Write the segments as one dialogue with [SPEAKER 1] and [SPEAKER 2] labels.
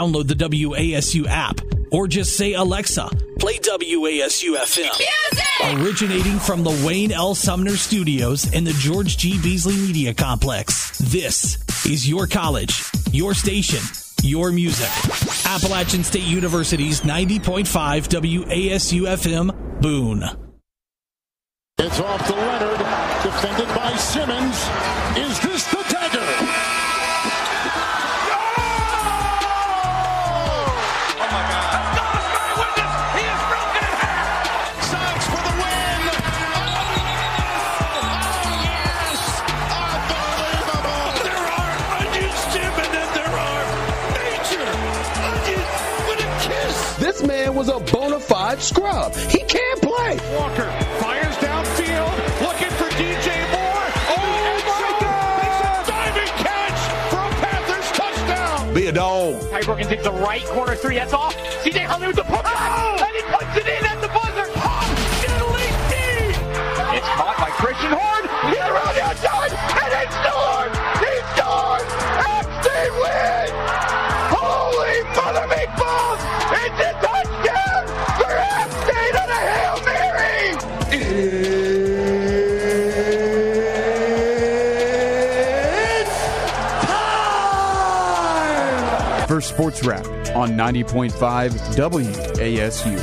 [SPEAKER 1] Download the WASU app or just say, Alexa, play WASU FM. Originating from the Wayne L. Sumner Studios in the George G. Beasley Media Complex. This is your college, your station, your music. Appalachian State University's 90.5 WASU FM, Boone.
[SPEAKER 2] It's off to Leonard, defended by Simmons. Is this the dagger?
[SPEAKER 3] Was a bona fide scrub. He can't play.
[SPEAKER 2] Walker fires downfield, looking for DJ Moore. Oh, my God! Makes a diving catch for a Panthers touchdown.
[SPEAKER 3] Be a dog.
[SPEAKER 4] Tybergen takes the right corner three. That's off. CJ Huntley with the putback. And
[SPEAKER 5] oh! Sports Wrap on 90.5 WASU.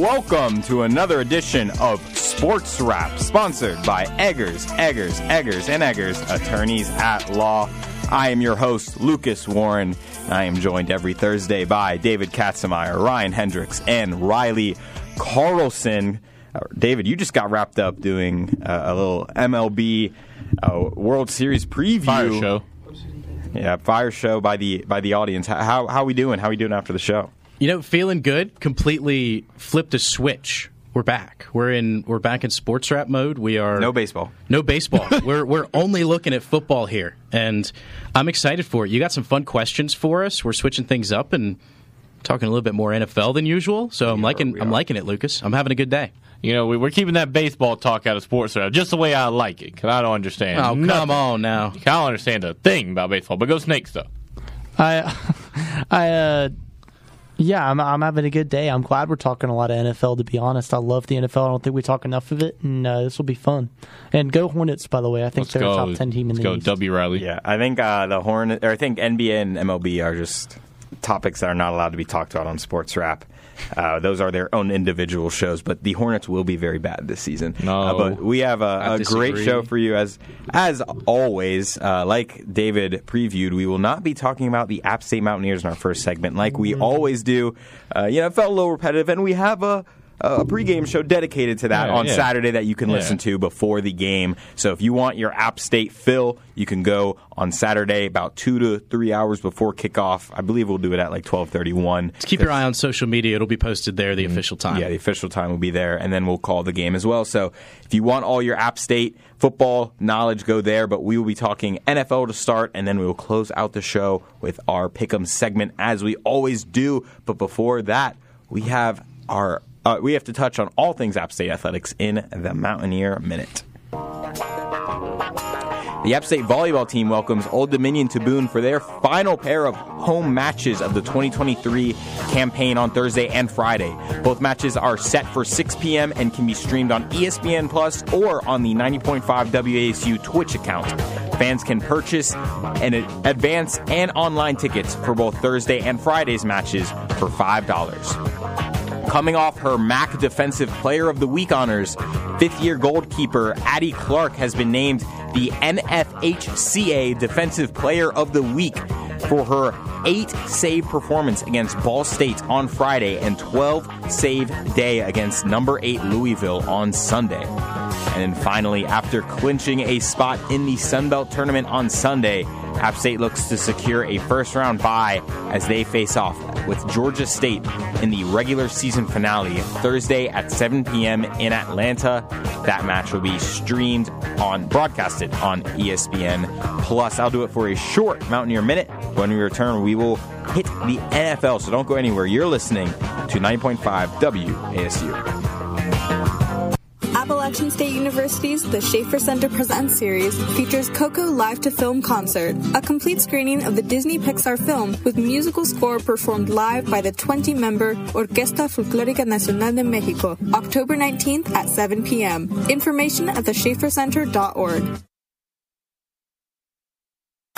[SPEAKER 6] Welcome to another edition of Sports Wrap, sponsored by Eggers, Eggers, Eggers, and Eggers, attorneys at law. I am your host, Lucas Warren. I am joined every Thursday by David Katzenmaier, Ryan Hendrix, and Riley Carlson. Uh, David, you just got wrapped up doing uh, a little MLB uh, World Series preview.
[SPEAKER 7] Fire show.
[SPEAKER 6] Yeah, fire show by the by the audience. How how, we doing? How we doing after the show?
[SPEAKER 8] You know, feeling good. Completely flipped a switch. We're back. We're in. We're back in sports wrap mode. We are
[SPEAKER 6] No baseball.
[SPEAKER 8] No baseball. we're we're only looking at football here, and I'm excited for it. You got some fun questions for us. We're switching things up and talking a little bit more NFL than usual. So I'm liking. I'm liking it, Lucas. I'm having a good day.
[SPEAKER 7] You know, we, we're keeping that baseball talk out of sports wrap just the way I like it because I don't understand.
[SPEAKER 8] Oh come on now.
[SPEAKER 7] I don't understand a thing about baseball, but go Snakes though.
[SPEAKER 9] I, I, uh, yeah, I'm, I'm having a good day. I'm glad we're talking a lot of NFL. To be honest, I love the NFL. I don't think we talk enough of it, and uh, this will be fun. And go Hornets, by the way. I think
[SPEAKER 7] Let's
[SPEAKER 9] they're
[SPEAKER 7] go.
[SPEAKER 9] a top ten team in
[SPEAKER 7] Let's
[SPEAKER 9] the
[SPEAKER 7] go,
[SPEAKER 9] East.
[SPEAKER 7] W. Riley.
[SPEAKER 6] Yeah, I think uh, the Hornet, or I think NBA and MLB are just topics that are not allowed to be talked about on Sports Wrap. Uh, those are their own individual shows, but the Hornets will be very bad this season.
[SPEAKER 7] No.
[SPEAKER 6] Uh, but we have a great show for you as as always. Uh, like David previewed, we will not be talking about the App State Mountaineers in our first segment, like we always do. Uh, you know, it felt a little repetitive, and we have a. A pregame show dedicated to that
[SPEAKER 7] Yeah,
[SPEAKER 6] on
[SPEAKER 7] yeah.
[SPEAKER 6] Saturday that you can
[SPEAKER 7] Yeah.
[SPEAKER 6] listen to before the game. So if you want your App State fill, you can go on Saturday about two to three hours before kickoff. I believe we'll do it at like twelve thirty one.
[SPEAKER 8] Keep your eye on social media. It'll be posted there. The mm-hmm. official time.
[SPEAKER 6] Yeah, the official time will be there, and then we'll call the game as well. So if you want all your App State football knowledge, go there. But we will be talking NFL to start, and then we will close out the show with our Pick'em segment as we always do. But before that, we have our uh, we have to touch on all things App State athletics in the Mountaineer Minute. The App State volleyball team welcomes Old Dominion to Boone for their final pair of home matches of the 2023 campaign on Thursday and Friday. Both matches are set for 6 p.m. and can be streamed on ESPN Plus or on the 90.5 WASU Twitch account. Fans can purchase an advance and online tickets for both Thursday and Friday's matches for $5. Coming off her MAC Defensive Player of the Week honors, fifth year goalkeeper Addie Clark has been named the NFHCA Defensive Player of the Week for her eight save performance against Ball State on Friday and 12 save day against number eight Louisville on Sunday. And then finally, after clinching a spot in the Sun Belt tournament on Sunday, App State looks to secure a first round bye as they face off with Georgia State in the regular season finale Thursday at 7 p.m. in Atlanta. That match will be streamed on, broadcasted on ESPN. Plus, I'll do it for a short Mountaineer Minute. When we return, we will hit the NFL, so don't go anywhere. You're listening to 9.5 WASU.
[SPEAKER 10] Appalachian State University's The Schaefer Center Presents series features Coco Live to Film Concert, a complete screening of the Disney Pixar film with musical score performed live by the 20 member Orquesta Folclórica Nacional de Mexico, October 19th at 7 p.m. Information at theschaefercenter.org.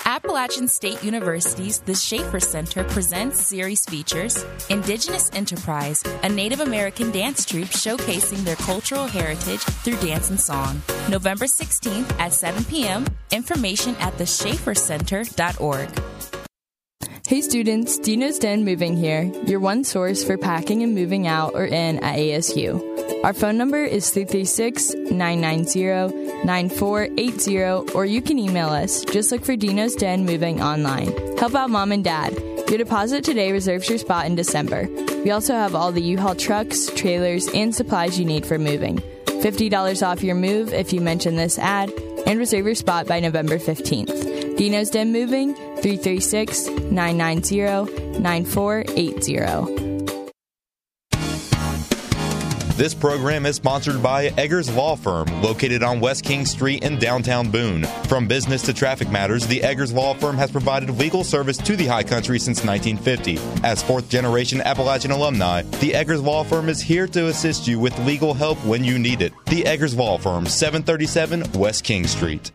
[SPEAKER 11] Appalachian State University's The Schaefer Center presents series features Indigenous Enterprise, a Native American dance troupe showcasing their cultural heritage through dance and song. November 16th at 7 p.m. Information at theschaefercenter.org.
[SPEAKER 12] Hey students, Dino's Den Moving here, your one source for packing and moving out or in at ASU. Our phone number is 336 990 9480, or you can email us. Just look for Dino's Den Moving online. Help out mom and dad. Your deposit today reserves your spot in December. We also have all the U Haul trucks, trailers, and supplies you need for moving. $50 off your move if you mention this ad, and reserve your spot by November 15th. Dino's Den Moving, 336 990 9480.
[SPEAKER 13] This program is sponsored by Eggers Law Firm, located on West King Street in downtown Boone. From business to traffic matters, the Eggers Law Firm has provided legal service to the High Country since 1950. As fourth generation Appalachian alumni, the Eggers Law Firm is here to assist you with legal help when you need it. The Eggers Law Firm, 737 West King Street.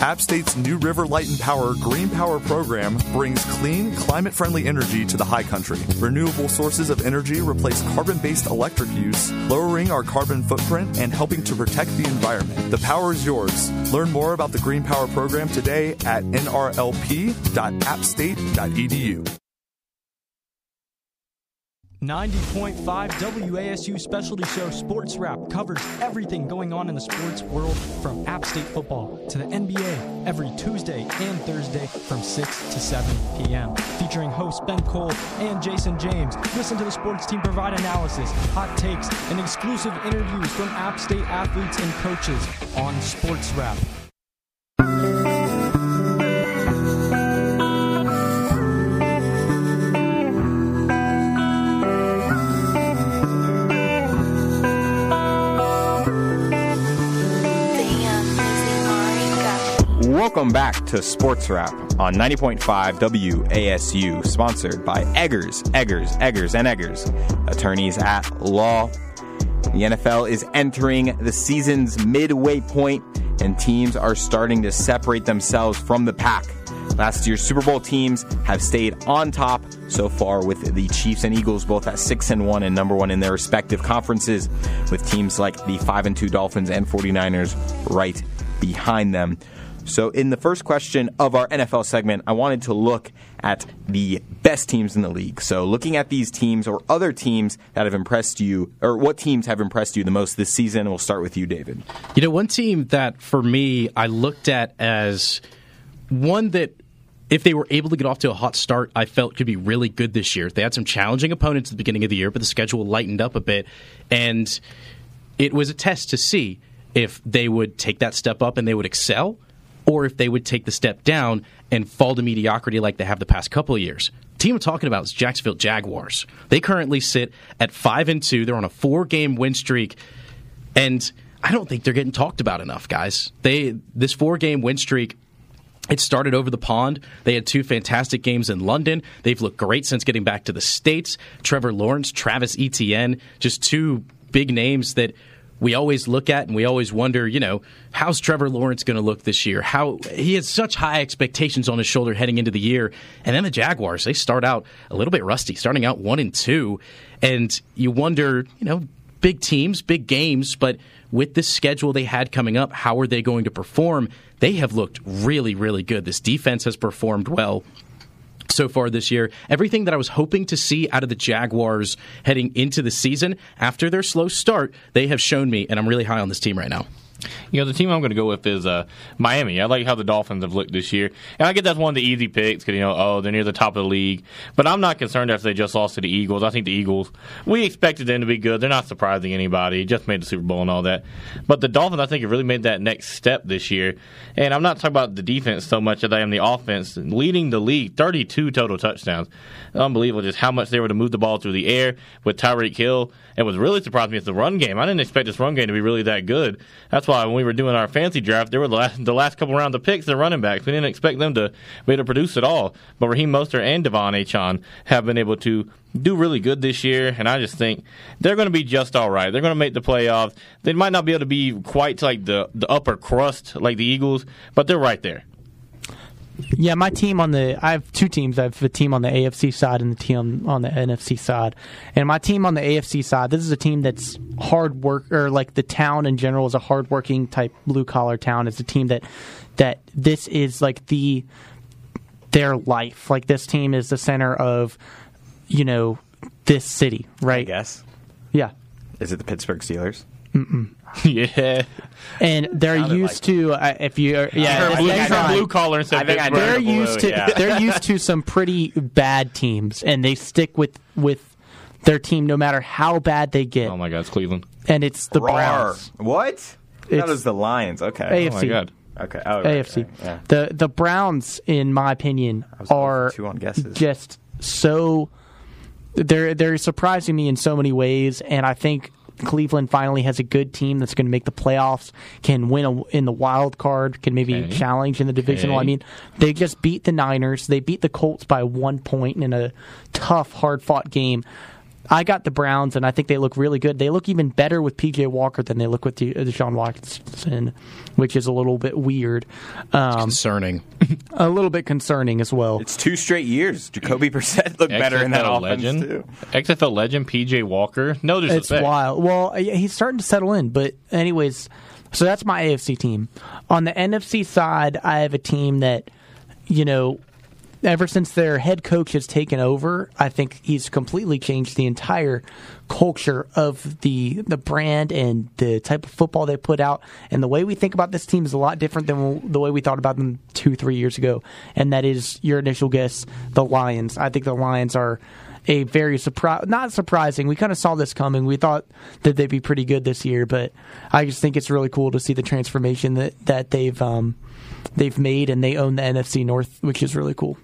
[SPEAKER 14] App State's New River Light and Power Green Power program brings clean, climate friendly energy to the high country. Renewable sources of energy replace carbon based electric use, lowering our carbon footprint and helping to protect the environment. The power is yours. Learn more about the Green Power program today at nrlp.appstate.edu.
[SPEAKER 15] 90.5 WASU Specialty Show Sports Wrap covers everything going on in the sports world from App State football to the NBA every Tuesday and Thursday from 6 to 7 p.m. Featuring hosts Ben Cole and Jason James. Listen to the sports team provide analysis, hot takes, and exclusive interviews from App State athletes and coaches on Sports Wrap.
[SPEAKER 6] Welcome back to Sports Wrap on 90.5 WASU, sponsored by Eggers, Eggers, Eggers, and Eggers, attorneys at law. The NFL is entering the season's midway point, and teams are starting to separate themselves from the pack. Last year's Super Bowl teams have stayed on top so far with the Chiefs and Eagles both at 6 and 1 and number 1 in their respective conferences with teams like the 5 and 2 Dolphins and 49ers right behind them. So, in the first question of our NFL segment, I wanted to look at the best teams in the league. So, looking at these teams or other teams that have impressed you, or what teams have impressed you the most this season, we'll start with you, David.
[SPEAKER 8] You know, one team that for me I looked at as one that if they were able to get off to a hot start, I felt could be really good this year. They had some challenging opponents at the beginning of the year, but the schedule lightened up a bit, and it was a test to see if they would take that step up and they would excel, or if they would take the step down and fall to mediocrity like they have the past couple of years. The team I'm talking about is Jacksonville Jaguars. They currently sit at five and two. They're on a four game win streak, and I don't think they're getting talked about enough, guys. They this four game win streak it started over the pond. They had two fantastic games in London. They've looked great since getting back to the States. Trevor Lawrence, Travis Etienne, just two big names that we always look at and we always wonder, you know, how's Trevor Lawrence going to look this year? How he has such high expectations on his shoulder heading into the year. And then the Jaguars, they start out a little bit rusty, starting out 1 and 2, and you wonder, you know, big teams, big games, but with this schedule they had coming up, how are they going to perform? They have looked really, really good. This defense has performed well so far this year. Everything that I was hoping to see out of the Jaguars heading into the season after their slow start, they have shown me, and I'm really high on this team right now.
[SPEAKER 7] You know, the team I'm going to go with is uh, Miami. I like how the Dolphins have looked this year. And I get that's one of the easy picks because, you know, oh, they're near the top of the league. But I'm not concerned after they just lost to the Eagles. I think the Eagles, we expected them to be good. They're not surprising anybody. Just made the Super Bowl and all that. But the Dolphins, I think, have really made that next step this year. And I'm not talking about the defense so much as I am the offense, leading the league, 32 total touchdowns. Unbelievable just how much they were to move the ball through the air with Tyreek Hill. And was really surprised me is the run game. I didn't expect this run game to be really that good. That's why when we were doing our fancy draft, there were the last, the last couple rounds of picks, the running backs. We didn't expect them to be able to produce at all. But Raheem Mostert and De'Von Achane have been able to do really good this year, and I just think they're going to be just all right. They're going to make the playoffs. They might not be able to be quite like the the upper crust like the Eagles, but they're right there.
[SPEAKER 9] Yeah, my team on the I have two teams. I have a team on the AFC side and the team on the NFC side. And my team on the AFC side, this is a team that's hard work or like the town in general is a hard working type blue collar town. It's a team that that this is like the their life. Like this team is the center of you know this city, right?
[SPEAKER 6] Yes.
[SPEAKER 9] Yeah.
[SPEAKER 6] Is it the Pittsburgh Steelers?
[SPEAKER 9] Mm-mm.
[SPEAKER 7] yeah.
[SPEAKER 9] And they're
[SPEAKER 6] Sounded
[SPEAKER 9] used to uh, if you are, yeah,
[SPEAKER 7] heard blue-
[SPEAKER 9] they
[SPEAKER 7] I heard
[SPEAKER 9] try-
[SPEAKER 7] blue collar instead of
[SPEAKER 6] I think I
[SPEAKER 7] Pittsburgh.
[SPEAKER 9] they're
[SPEAKER 6] Blue,
[SPEAKER 9] used to
[SPEAKER 6] yeah.
[SPEAKER 9] they're used to some pretty bad teams, and they stick with with their team no matter how bad they get.
[SPEAKER 7] Oh my God, it's Cleveland.
[SPEAKER 9] and it's the
[SPEAKER 6] Roar.
[SPEAKER 9] Browns,
[SPEAKER 6] What? That
[SPEAKER 9] It's-
[SPEAKER 6] was the Lions. Okay.
[SPEAKER 9] AFC.
[SPEAKER 7] Oh my God.
[SPEAKER 6] Okay. Oh, right,
[SPEAKER 9] AFC.
[SPEAKER 6] right, Yeah.
[SPEAKER 9] The the Browns, in my opinion,
[SPEAKER 6] I was going
[SPEAKER 9] are
[SPEAKER 6] two on guesses.
[SPEAKER 9] just so they're they're surprising me in so many ways, and I think Cleveland finally has a good team that's going to make the playoffs, can win a, in the wild card, can maybe
[SPEAKER 7] Okay.
[SPEAKER 9] challenge in the divisional.
[SPEAKER 7] Okay.
[SPEAKER 9] I mean, they just beat the Niners. They beat the Colts by one point in a tough, hard fought game. I got the Browns, and I think they look really good. They look even better with PJ Walker than they look with De- Deshaun Watson, which is a little bit weird. Um,
[SPEAKER 8] Concerning.
[SPEAKER 9] a little bit concerning as well.
[SPEAKER 6] It's two straight years. Jacoby Brissett looked better in that
[SPEAKER 7] XFL
[SPEAKER 6] offense
[SPEAKER 7] legend,
[SPEAKER 6] too.
[SPEAKER 7] XFL legend PJ Walker. No
[SPEAKER 9] It's
[SPEAKER 7] disrespect.
[SPEAKER 9] wild. Well, he's starting to settle in, but anyways, so that's my AFC team. On the NFC side, I have a team that, you know, ever since their head coach has taken over, I think he's completely changed the entire culture of the the brand and the type of football they put out. And the way we think about this team is a lot different than the way we thought about them two, three years ago. And that is your initial guess, the Lions. I think the Lions are a very surprise, not surprising. We kind of saw this coming. We thought that they'd be pretty good this year, but I just think it's really cool to see the transformation that that they've um, they've made, and they own the NFC North, which is really cool.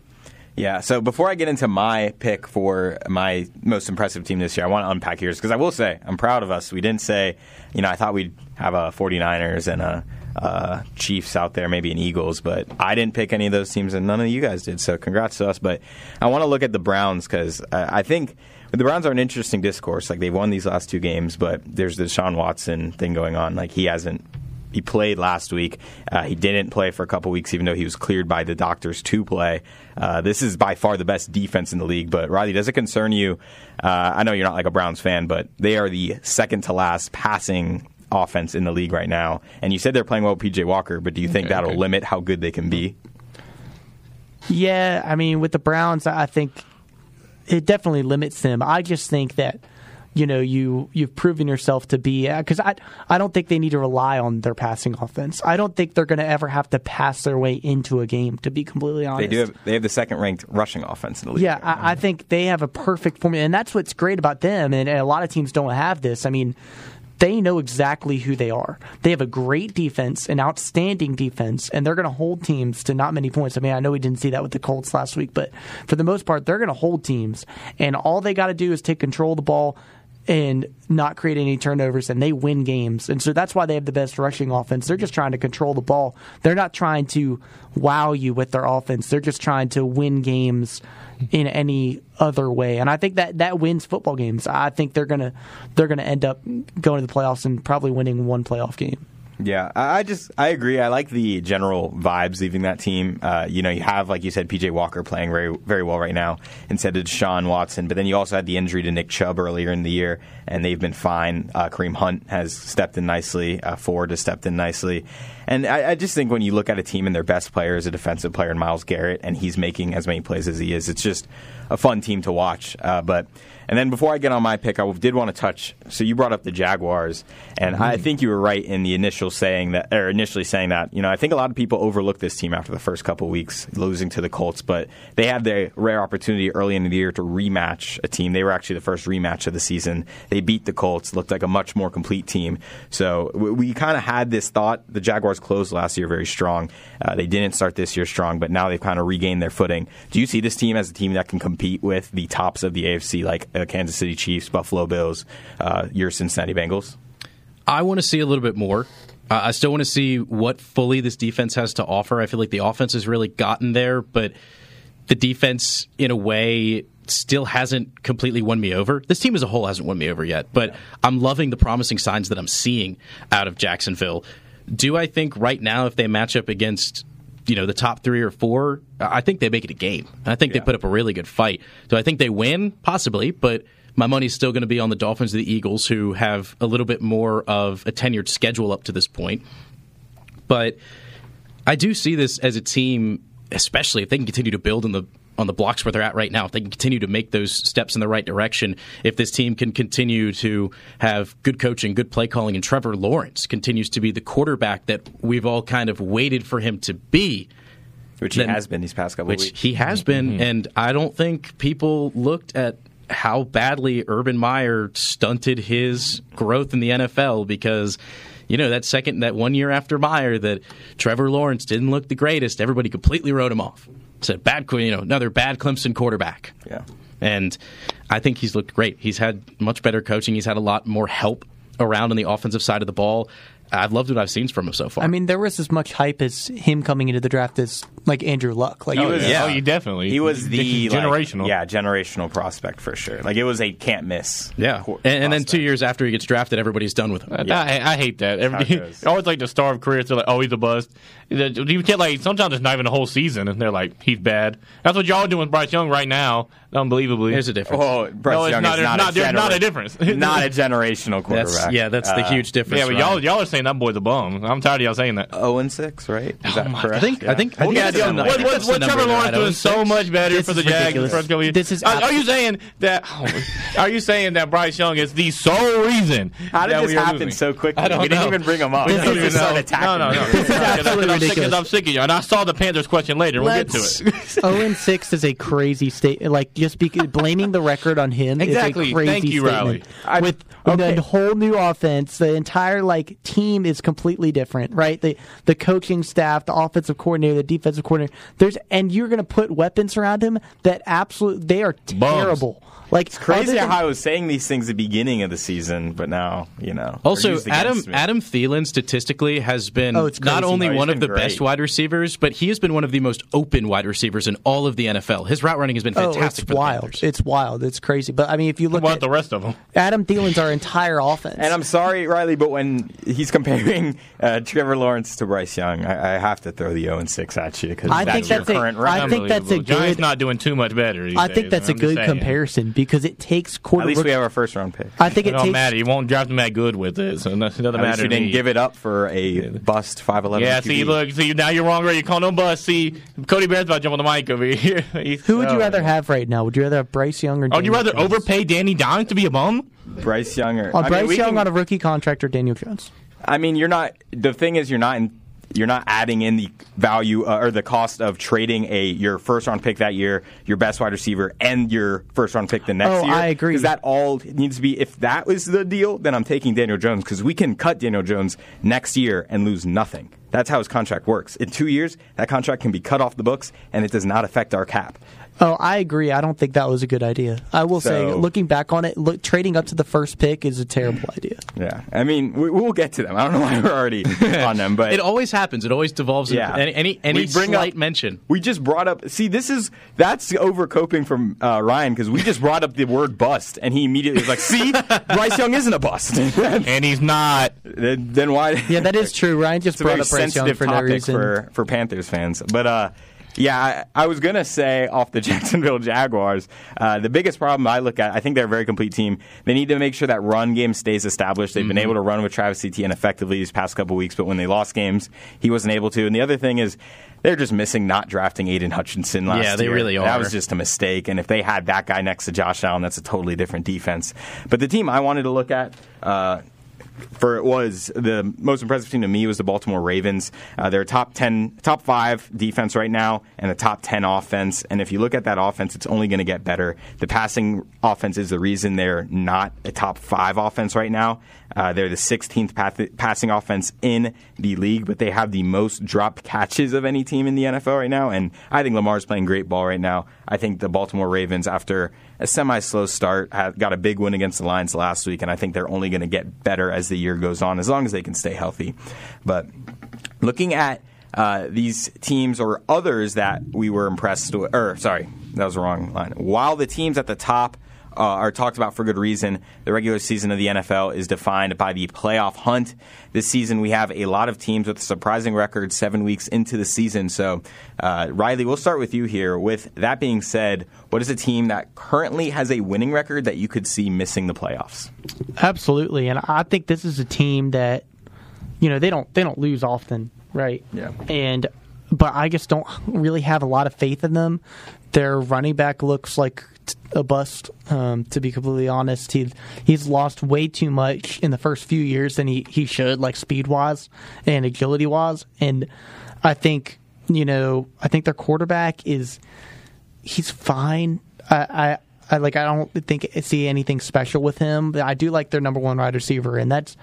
[SPEAKER 6] Yeah. So before I get into my pick for my most impressive team this year, I want to unpack yours because I will say I'm proud of us. We didn't say, you know, I thought we'd have a 49ers and a uh, Chiefs out there, maybe an Eagles, but I didn't pick any of those teams, and none of you guys did. So congrats to us. But I want to look at the Browns because I, I think. The Browns are an interesting discourse. Like they've won these last two games, but there's the Sean Watson thing going on. Like he hasn't he played last week. Uh, he didn't play for a couple weeks, even though he was cleared by the doctors to play. Uh, this is by far the best defense in the league. But Riley, does it concern you? Uh, I know you're not like a Browns fan, but they are the second to last passing offense in the league right now. And you said they're playing well with PJ Walker, but do you think
[SPEAKER 7] Okay,
[SPEAKER 6] that'll
[SPEAKER 7] okay.
[SPEAKER 6] limit how good they can be?
[SPEAKER 9] Yeah, I mean, with the Browns, I think it definitely limits them. I just think that you know you you've proven yourself to be uh, because I I don't think they need to rely on their passing offense. I don't think they're going to ever have to pass their way into a game. To be completely honest,
[SPEAKER 6] They do. Have, they have the second ranked rushing offense in the league.
[SPEAKER 9] Yeah, I, I think they have a perfect formula, and that's what's great about them. And, and a lot of teams don't have this. I mean, they know exactly who they are. They have a great defense, an outstanding defense, and they're going to hold teams to not many points. I mean, I know we didn't see that with the Colts last week, but for the most part, they're going to hold teams, and all they got to do is take control of the ball and not create any turnovers, and they win games. And so that's why they have the best rushing offense. They're just trying to control the ball. They're not trying to wow you with their offense. They're just trying to win games in any other way. And I think that that wins football games. I think they're gonna they're gonna end up going to the playoffs and probably winning one playoff game.
[SPEAKER 6] Yeah, I just I agree. I like the general vibes leaving that team. Uh, you know, you have like you said, PJ Walker playing very very well right now instead of Deshaun Watson. But then you also had the injury to Nick Chubb earlier in the year, and they've been fine. Uh, Kareem Hunt has stepped in nicely. Uh, Ford has stepped in nicely, And I, I just think when you look at a team and their best player is a defensive player in Myles Garrett, and he's making as many plays as he is, it's just a fun team to watch. Uh, but and then before I get on my pick, I did want to touch. So you brought up the Jaguars, and I
[SPEAKER 9] Mm-hmm.
[SPEAKER 6] think you were right in the initial saying that, or initially saying that. You know, I think a lot of people overlook this team after the first couple weeks losing to the Colts, but they had the rare opportunity early in the year to rematch a team. They were actually the first rematch of the season. They beat the Colts, looked like a much more complete team. So we, we kind of had this thought. The Jaguars closed last year very strong. Uh, they didn't start this year strong, but now they've kind of regained their footing. Do you see this team as a team that can compete with the tops of the AFC, like uh, Kansas City Chiefs, Buffalo Bills, uh, your Cincinnati Bengals?
[SPEAKER 8] I want to see a little bit more. Uh, I still want to see what fully this defense has to offer. I feel like the offense has really gotten there, but the defense, in a way, still hasn't completely won me over. This team as a whole hasn't won me over yet, but I'm loving the promising signs that I'm seeing out of Jacksonville. Do I think right now, if they match up against you know the top three or four, I think they make it a game. I think they put up a really good fight. Do I think they win? Possibly, but my money's still going to be on the Dolphins or the Eagles, who have a little bit more of a tenured schedule up to this point. But I do see this as a team, especially if they can continue to build on the on the blocks where they're at right now. If they can continue to make those steps in the right direction, if this team can continue to have good coaching, good play calling, and Trevor Lawrence continues to be the quarterback that we've all kind of waited for him to be.
[SPEAKER 6] Which he has been these past couple
[SPEAKER 8] which
[SPEAKER 6] weeks.
[SPEAKER 8] he has been, mm-hmm. and I don't think people looked at how badly Urban Meyer stunted his growth in the NFL because you know that second that one year after Meyer that Trevor Lawrence didn't look the greatest, everybody completely wrote him off. Said bad, you know, another bad Clemson quarterback.
[SPEAKER 6] Yeah.
[SPEAKER 8] And I think he's looked great. He's had much better coaching. He's had a lot more help around on the offensive side of the ball. I've loved what I've seen from him so far.
[SPEAKER 9] I mean, there was as much hype as him coming into the draft as like Andrew Luck. Like,
[SPEAKER 6] He was,
[SPEAKER 7] Oh, you definitely.
[SPEAKER 6] He was the like,
[SPEAKER 7] generational.
[SPEAKER 6] yeah, generational prospect for sure. Like it was a can't miss.
[SPEAKER 8] yeah, and, and then two years after he gets drafted, everybody's done with him.
[SPEAKER 7] I, I hate that. Every,
[SPEAKER 6] How it goes.
[SPEAKER 7] always like the star of careers. They're like, oh, he's a bust. You can't like. Sometimes it's not even a whole season, and they're like, he's bad. That's what y'all doing with Bryce Young right now. Unbelievably,
[SPEAKER 8] There's a difference.
[SPEAKER 6] Oh, Bryce
[SPEAKER 7] No, it's
[SPEAKER 6] Young
[SPEAKER 7] not-
[SPEAKER 6] is not,
[SPEAKER 7] not-
[SPEAKER 6] a
[SPEAKER 7] there's not a difference.
[SPEAKER 6] not a generational quarterback.
[SPEAKER 8] That's yeah, that's the
[SPEAKER 6] Uh,
[SPEAKER 8] huge difference.
[SPEAKER 7] yeah, but y'all y'all are saying that boy's a bum. I'm tired of y'all saying that.
[SPEAKER 6] zero and six, right? Is that correct?
[SPEAKER 8] I think I think I think
[SPEAKER 7] Yeah,
[SPEAKER 8] that's
[SPEAKER 7] yeah, what, what,
[SPEAKER 8] that's
[SPEAKER 7] what Trevor Lawrence doing so much better
[SPEAKER 9] This
[SPEAKER 7] for the Jags in the first couple years?
[SPEAKER 9] This is
[SPEAKER 7] are, are you saying that? are you saying that Bryce Young is the sole reason?
[SPEAKER 6] How did
[SPEAKER 7] that
[SPEAKER 6] this happen so quickly?
[SPEAKER 7] I don't
[SPEAKER 6] we didn't even bring him up.
[SPEAKER 7] We
[SPEAKER 6] We
[SPEAKER 7] don't
[SPEAKER 6] just
[SPEAKER 7] even
[SPEAKER 6] started
[SPEAKER 7] know.
[SPEAKER 6] attacking
[SPEAKER 7] No, no, no.
[SPEAKER 9] This is
[SPEAKER 7] I'm
[SPEAKER 9] absolutely
[SPEAKER 7] sick-
[SPEAKER 9] ridiculous.
[SPEAKER 7] I'm sick of you, and I saw the Panthers question later. We'll get to it.
[SPEAKER 9] 0 and 6 is a crazy state. Like just be, blaming the record on him
[SPEAKER 7] Exactly.
[SPEAKER 9] is a crazy
[SPEAKER 7] Thank you,
[SPEAKER 9] statement.
[SPEAKER 7] Riley.
[SPEAKER 9] With
[SPEAKER 6] okay.
[SPEAKER 9] a whole new offense, the entire like team is completely different, right? The the coaching staff, the offensive coordinator, the defensive coordinator. There's and you're going to put weapons around him that absolutely they are terrible. Like
[SPEAKER 6] It's crazy
[SPEAKER 9] than-
[SPEAKER 6] how I was saying these things at the beginning of the season, but now you know.
[SPEAKER 8] Also, Adam
[SPEAKER 6] against me.
[SPEAKER 8] Adam Thielen statistically has been
[SPEAKER 9] Oh,
[SPEAKER 8] not only
[SPEAKER 6] he's
[SPEAKER 8] one of the
[SPEAKER 6] great.
[SPEAKER 8] best wide receivers, but he has been one of the most open wide receivers in all of the NFL. His route running has been fantastic.
[SPEAKER 9] Oh,
[SPEAKER 8] fantastic.
[SPEAKER 9] it's
[SPEAKER 8] for
[SPEAKER 9] wild.
[SPEAKER 8] Panthers.
[SPEAKER 9] It's wild. It's crazy. But I mean, if you look
[SPEAKER 7] What
[SPEAKER 9] at
[SPEAKER 7] the rest of them?
[SPEAKER 9] Adam Thielen's our entire offense.
[SPEAKER 6] And I'm sorry, Riley, but when he's comparing uh, Trevor Lawrence to Bryce Young, I, I have to throw the 0 and 6 at you because
[SPEAKER 9] I
[SPEAKER 6] that's
[SPEAKER 9] think
[SPEAKER 6] your
[SPEAKER 9] that's a-
[SPEAKER 6] current
[SPEAKER 9] I think that's a
[SPEAKER 7] Unbelievable. Giants
[SPEAKER 9] good-
[SPEAKER 7] not doing too much better. these
[SPEAKER 9] I
[SPEAKER 7] days,
[SPEAKER 9] think that's a
[SPEAKER 7] I'm just
[SPEAKER 9] good comparison because it takes quarter.
[SPEAKER 6] At least we have our first round pick.
[SPEAKER 9] I think
[SPEAKER 7] It
[SPEAKER 9] it
[SPEAKER 7] don't
[SPEAKER 9] takes.
[SPEAKER 7] matter. You won't draft him that good with it, so it doesn't
[SPEAKER 6] At least
[SPEAKER 7] matter.
[SPEAKER 6] you
[SPEAKER 7] to
[SPEAKER 6] didn't
[SPEAKER 7] me.
[SPEAKER 6] give it up for a bust 5'11.
[SPEAKER 7] Yeah,
[SPEAKER 6] QB.
[SPEAKER 7] see, look, see, now you're wrong. Right, you call no bus. See, Cody Barrett's about to jump on the mic over here. He's-
[SPEAKER 9] Who would you
[SPEAKER 7] oh.
[SPEAKER 9] rather have right now? Would you rather have Bryce Young or?
[SPEAKER 7] Oh, would you rather
[SPEAKER 9] Jones?
[SPEAKER 7] overpay Danny Dimes to be a bum?
[SPEAKER 6] Bryce Young or
[SPEAKER 9] on
[SPEAKER 6] I mean,
[SPEAKER 9] Bryce Young
[SPEAKER 6] can-
[SPEAKER 9] on a rookie contract or Daniel Jones?
[SPEAKER 6] I mean, you're not. The thing is, you're not. In, you're not adding in the value uh, or the cost of trading a your first round pick that year, your best wide receiver, and your first round pick the next
[SPEAKER 9] Oh,
[SPEAKER 6] year.
[SPEAKER 9] I agree.
[SPEAKER 6] Because that all needs to be. If that was the deal, then I'm taking Daniel Jones because we can cut Daniel Jones next year and lose nothing. That's how his contract works. In two years, that contract can be cut off the books, and it does not affect our cap.
[SPEAKER 9] Oh, I agree. I don't think that was a good idea. I will say, looking back on it, look, trading up to the first pick is a terrible idea.
[SPEAKER 6] Yeah, I mean, we, we'll get to them. I don't know why we're already on them, but
[SPEAKER 8] It always happens. It always devolves.
[SPEAKER 6] Yeah.
[SPEAKER 8] Yeah. Any any, any
[SPEAKER 6] bring
[SPEAKER 8] slight
[SPEAKER 6] up-
[SPEAKER 8] mention.
[SPEAKER 6] We just brought up. See, this is that's overcoping from uh, Ryan because we just brought up the word bust, and he immediately was like, "See, Bryce Young isn't a bust."
[SPEAKER 7] and he's not.
[SPEAKER 6] Then, then why?
[SPEAKER 9] Yeah, that is true. Ryan just
[SPEAKER 6] It's a
[SPEAKER 9] brought
[SPEAKER 6] very
[SPEAKER 9] up Bryce Young
[SPEAKER 6] sensitive
[SPEAKER 9] for no reason.
[SPEAKER 6] for for Panthers fans, but uh, Yeah, I, I was gonna say off the Jacksonville Jaguars. Uh, the biggest problem I look at, I think they're a very complete team. They need to make sure that run game stays established. They've been
[SPEAKER 8] Mm-hmm.
[SPEAKER 6] able to run with Travis Etienne effectively these past couple weeks, but when they lost games, he wasn't able to. And the other thing is. They're just missing not drafting Aiden Hutchinson last year.
[SPEAKER 8] Yeah, they really are.
[SPEAKER 6] That was just a mistake. And if they had that guy next to Josh Allen, that's a totally different defense. But the team I wanted to look at, uh, for it was the most impressive team to me was the Baltimore Ravens. Uh, they're top ten, top five defense right now, and a top ten offense. And if you look at that offense, it's only going to get better. The passing offense is the reason they're not a top five offense right now. Uh, they're the 16th path- passing offense in the league, but they have the most dropped catches of any team in the NFL right now. And I think Lamar's playing great ball right now. I think the Baltimore Ravens, after a semi-slow start, had, got a big win against the Lions last week, and I think they're only going to get better as the year goes on, as long as they can stay healthy. But looking at uh, these teams or others that we were impressed with, or sorry, that was the wrong line. While the teams at the top uh, are talked about for good reason. The regular season of the NFL is defined by the playoff hunt. This season, we have a lot of teams with a surprising record seven weeks into the season. So, uh, Riley, we'll start with you here. With that being said, what is a team that currently has a winning record that you could see missing the playoffs?
[SPEAKER 9] Absolutely, and I think this is a team that you know they don't they don't lose often, right?
[SPEAKER 6] Yeah.
[SPEAKER 9] And but I just don't really have a lot of faith in them. Their running back looks like a bust. Um, to be completely honest, he he's lost way too much in the first few years than he he should, like speed wise and agility wise. And I think you know I think their quarterback is he's fine. I, I, I like. I don't think see anything special with him. I do like their number one wide receiver, and that's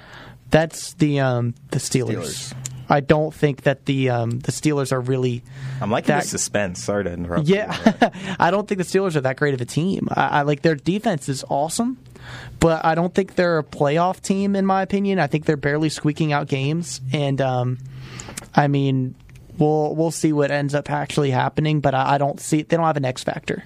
[SPEAKER 9] that's the um, the Steelers. I don't think that the um, the Steelers are really.
[SPEAKER 6] I'm liking
[SPEAKER 9] that,
[SPEAKER 6] the suspense. Sorry to interrupt.
[SPEAKER 9] Yeah, I don't think the Steelers are that great of a team. I, I like their defense is awesome, but I don't think they're a playoff team in my opinion. I think they're barely squeaking out games, and um, I mean, we'll we'll see what ends up actually happening. But I, I don't see they don't have an X factor.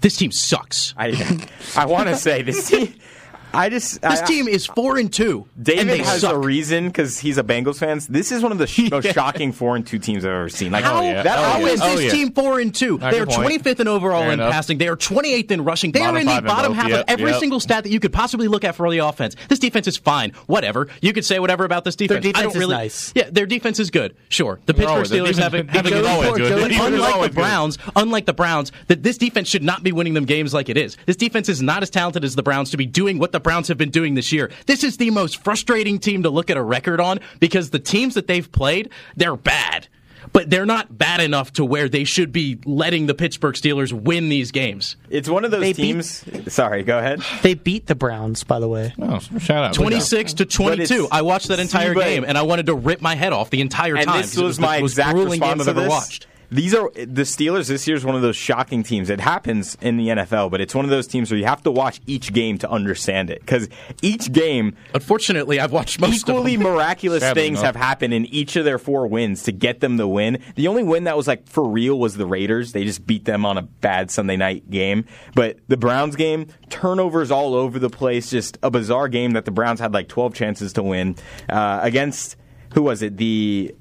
[SPEAKER 8] This team sucks.
[SPEAKER 6] I I want to say this team. I just
[SPEAKER 8] This
[SPEAKER 6] I-
[SPEAKER 8] team is four and two.
[SPEAKER 6] David
[SPEAKER 8] and they
[SPEAKER 6] has
[SPEAKER 8] suck.
[SPEAKER 6] a reason because he's a Bengals fan. This is one of the sh- most shocking four and two teams I've ever seen. Like
[SPEAKER 8] How, oh,
[SPEAKER 6] that, oh,
[SPEAKER 8] how
[SPEAKER 6] oh,
[SPEAKER 8] is
[SPEAKER 6] yeah.
[SPEAKER 8] this
[SPEAKER 6] Oh, yeah.
[SPEAKER 8] team four and two? They are 25th in overall
[SPEAKER 6] Fair
[SPEAKER 8] in
[SPEAKER 6] enough.
[SPEAKER 8] passing. They are 28th in rushing. They
[SPEAKER 6] Bottom
[SPEAKER 8] are in the bottom
[SPEAKER 6] oh,
[SPEAKER 8] half
[SPEAKER 6] Yep,
[SPEAKER 8] of every
[SPEAKER 6] yep.
[SPEAKER 8] single stat that you could possibly look at for the offense. This defense is fine. Whatever. You could say whatever about this defense. I
[SPEAKER 9] defense
[SPEAKER 8] don't
[SPEAKER 9] is
[SPEAKER 8] really,
[SPEAKER 9] nice.
[SPEAKER 8] Yeah, their defense is good. Sure. The Pittsburgh Steelers haven't,
[SPEAKER 7] the
[SPEAKER 8] haven't
[SPEAKER 7] defense is always good. The defense is
[SPEAKER 8] unlike the. Browns. Unlike the Browns, that this defense should not be winning them games like it is. This defense is not as talented as the Browns to be doing what the Browns have been doing this year. This is the most frustrating team to look at a record on because the teams that they've played, they're bad. But they're not bad enough to where they should be letting the Pittsburgh Steelers win these games.
[SPEAKER 6] It's one of those
[SPEAKER 9] They beat-
[SPEAKER 6] teams. sorry, go ahead.
[SPEAKER 9] They beat the Browns, by the way.
[SPEAKER 7] Oh, shout out.
[SPEAKER 8] 26 to
[SPEAKER 6] But
[SPEAKER 8] 22.
[SPEAKER 6] it's-
[SPEAKER 8] I watched that entire
[SPEAKER 6] See, but-
[SPEAKER 8] game and I wanted to rip my head off the entire
[SPEAKER 6] And
[SPEAKER 8] time.
[SPEAKER 6] this
[SPEAKER 8] because it
[SPEAKER 6] was
[SPEAKER 8] the
[SPEAKER 6] my
[SPEAKER 8] most
[SPEAKER 6] exact
[SPEAKER 8] grueling game
[SPEAKER 6] response
[SPEAKER 8] I've
[SPEAKER 6] to
[SPEAKER 8] ever
[SPEAKER 6] this.
[SPEAKER 8] watched.
[SPEAKER 6] These are the Steelers. This year is one of those shocking teams. It happens in the NFL, but it's one of those teams where you have to watch each game to understand it because each game.
[SPEAKER 8] Unfortunately, I've watched most
[SPEAKER 6] equally
[SPEAKER 8] of them.
[SPEAKER 6] miraculous
[SPEAKER 7] Sadly
[SPEAKER 6] things
[SPEAKER 7] enough.
[SPEAKER 6] have happened in each of their four wins to get them the win. The only win that was like for real was the Raiders. They just beat them on a bad Sunday night game. But the Browns game, turnovers all over the place. Just a bizarre game that the Browns had like 12 chances to win uh, against. Who was it? The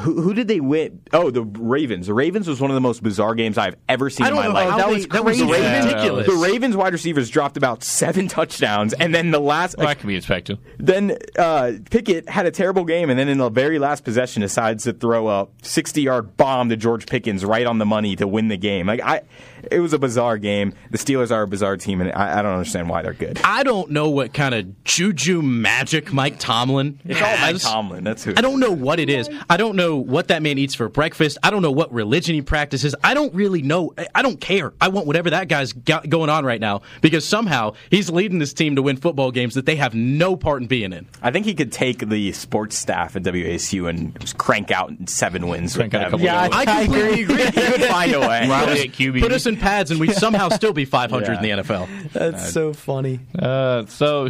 [SPEAKER 6] who, who did they win? Oh, the Ravens. The Ravens was one of the most bizarre games I've ever seen
[SPEAKER 8] I
[SPEAKER 6] in
[SPEAKER 8] don't
[SPEAKER 6] my
[SPEAKER 8] know
[SPEAKER 6] life.
[SPEAKER 9] that
[SPEAKER 8] they-
[SPEAKER 9] was
[SPEAKER 8] that was
[SPEAKER 9] crazy.
[SPEAKER 8] ridiculous.
[SPEAKER 6] The Ravens wide receivers dropped about seven touchdowns, and then the last
[SPEAKER 7] Well, that can be expected.
[SPEAKER 6] then uh, Pickett had a terrible game, and then in the very last possession, decides to throw a 60-yard bomb to George Pickens right on the money to win the game. Like I, it was a bizarre game. The Steelers are a bizarre team, and I, I don't understand why they're good.
[SPEAKER 8] I don't know what kind of juju magic Mike Tomlin
[SPEAKER 6] It's all Mike. Tomlin. That's who.
[SPEAKER 8] I don't know what it is. I don't know what that man eats for breakfast. I don't know what religion he practices. I don't really know. I- I don't care. I want whatever that guy's got going on right now because somehow he's leading this team to win football games that they have no part in being in.
[SPEAKER 6] I think he could take the sports staff at WASU and just crank out seven wins.
[SPEAKER 7] Crank
[SPEAKER 6] with
[SPEAKER 7] out a couple Yeah,
[SPEAKER 9] I-
[SPEAKER 8] I completely agree.
[SPEAKER 6] he would find a way.
[SPEAKER 7] Riley at
[SPEAKER 8] Put us in and pads, and we'd somehow still be 500 in the NFL.
[SPEAKER 9] That's so funny.
[SPEAKER 7] Uh, so,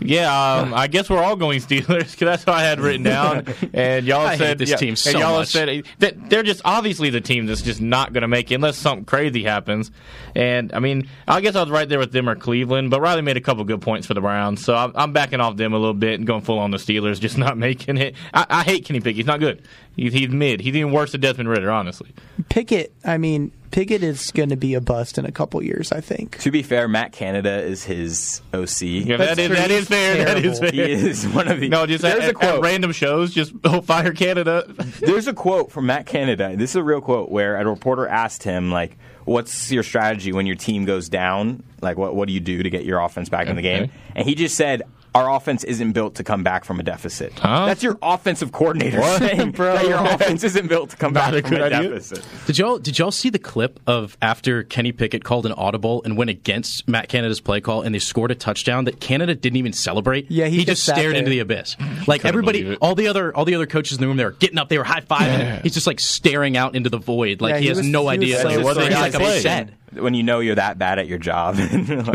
[SPEAKER 7] yeah, um, I guess we're all going Steelers because that's what I had written down. And y'all
[SPEAKER 8] I hate
[SPEAKER 7] said
[SPEAKER 8] this
[SPEAKER 7] yeah,
[SPEAKER 8] team
[SPEAKER 7] and y'all
[SPEAKER 8] much.
[SPEAKER 7] said that they're just obviously the team that's just not going to make it unless something crazy happens. And I mean, I guess I was right there with them or Cleveland, but Riley made a couple good points for the Browns, so I'm, I'm backing off them a little bit and going full on the Steelers, just not making it. I, I hate Kenny Pickett; he's not good. He's, he's mid. He's even worse than Desmond Ridder, honestly.
[SPEAKER 9] Pickett, I mean, Pickett is going to be a bust in a couple years, I think.
[SPEAKER 6] To be fair, Matt Canada is his OC.
[SPEAKER 7] Yeah, that is, that is fair. That is fair.
[SPEAKER 6] He is one of the.
[SPEAKER 7] No, just
[SPEAKER 6] there's
[SPEAKER 7] at,
[SPEAKER 6] a
[SPEAKER 7] at
[SPEAKER 6] quote.
[SPEAKER 7] random shows, just oh, fire Canada.
[SPEAKER 6] There's a quote from Matt Canada. This is a real quote where a reporter asked him like, "What's your strategy when your team goes down? Like, what what do you do to get your offense back in the game?" And he just said. Our offense isn't built to come back from a deficit. That's your offensive coordinator
[SPEAKER 7] What?
[SPEAKER 6] saying
[SPEAKER 7] Bro.
[SPEAKER 6] that your offense isn't built to come
[SPEAKER 7] Not
[SPEAKER 6] back
[SPEAKER 7] a
[SPEAKER 6] from a
[SPEAKER 7] idea.
[SPEAKER 6] deficit.
[SPEAKER 8] Did y'all did y'all see the clip of after Kenny Pickett called an audible and went against Matt Canada's play call and they scored a touchdown that Canada didn't even celebrate?
[SPEAKER 9] Yeah, he
[SPEAKER 8] he
[SPEAKER 9] just
[SPEAKER 8] just stared
[SPEAKER 9] there.
[SPEAKER 8] into the abyss. Like everybody, all the other all the other coaches in the room, they were getting up, they were high fiving.
[SPEAKER 7] Yeah.
[SPEAKER 8] He's just like staring out into the void, like
[SPEAKER 9] Yeah,
[SPEAKER 8] he,
[SPEAKER 9] he
[SPEAKER 8] has
[SPEAKER 9] was-
[SPEAKER 8] no
[SPEAKER 9] he was
[SPEAKER 8] idea.
[SPEAKER 9] so
[SPEAKER 8] It's just
[SPEAKER 7] What
[SPEAKER 8] like, he's like
[SPEAKER 7] guy
[SPEAKER 8] upset.
[SPEAKER 7] Played?
[SPEAKER 6] When you know you're that bad at your job.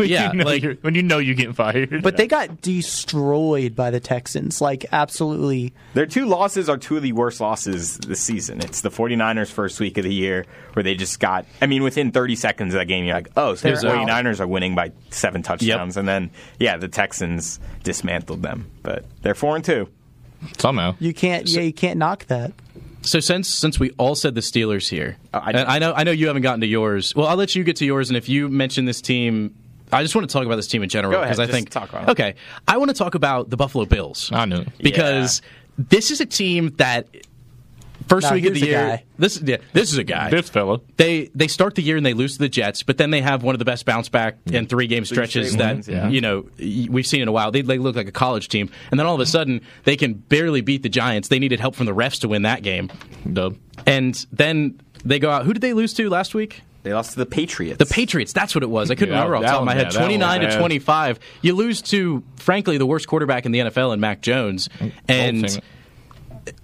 [SPEAKER 8] Yeah,
[SPEAKER 7] you know
[SPEAKER 8] like-
[SPEAKER 7] when you know you're getting fired.
[SPEAKER 9] But they got destroyed by the Texans, like absolutely.
[SPEAKER 6] Their two losses are two of the worst losses this season. It's the 49ers' first week of the year where they just got, I mean, within 30 seconds of that game, you're like, oh, so the
[SPEAKER 9] They're out.
[SPEAKER 6] 49ers are winning by seven touchdowns. And then, yeah, the Texans dismantled them. But they're 4 and 2.
[SPEAKER 7] somehow.
[SPEAKER 9] You can't. yeah, you can't knock that.
[SPEAKER 8] So since since we all said the Steelers here,
[SPEAKER 6] Oh, I-
[SPEAKER 8] and I know I know you haven't gotten to yours. Well, I'll let you get to yours, and if you mention this team, I just want to talk about this team in general because I
[SPEAKER 6] just
[SPEAKER 8] think
[SPEAKER 6] talk about it.
[SPEAKER 8] okay, I want to talk about the Buffalo Bills.
[SPEAKER 7] I knew.
[SPEAKER 8] because this is a team that first
[SPEAKER 9] Now,
[SPEAKER 8] week of the year.
[SPEAKER 9] guy.
[SPEAKER 8] This yeah, this is a guy.
[SPEAKER 7] This fella.
[SPEAKER 8] They they start the year and they lose to the Jets, but then they have one of the best bounce back and three game stretches
[SPEAKER 6] straight
[SPEAKER 8] that
[SPEAKER 6] wins, yeah.
[SPEAKER 8] you know we've seen in a while. They, they look like a college team, and then all of a sudden they can barely beat the Giants. They needed help from the refs to win that game,
[SPEAKER 7] Dub.
[SPEAKER 8] and then they go out. Who did they lose to last week?
[SPEAKER 6] They lost to the Patriots.
[SPEAKER 8] The Patriots. That's what it was. I couldn't
[SPEAKER 7] Yeah,
[SPEAKER 8] remember off the
[SPEAKER 7] that
[SPEAKER 8] top of my head.
[SPEAKER 7] yeah, that one
[SPEAKER 8] Twenty nine
[SPEAKER 7] was
[SPEAKER 8] to twenty five. You lose to, frankly, the worst quarterback in the NFL in Mac Jones, and
[SPEAKER 7] Bolting.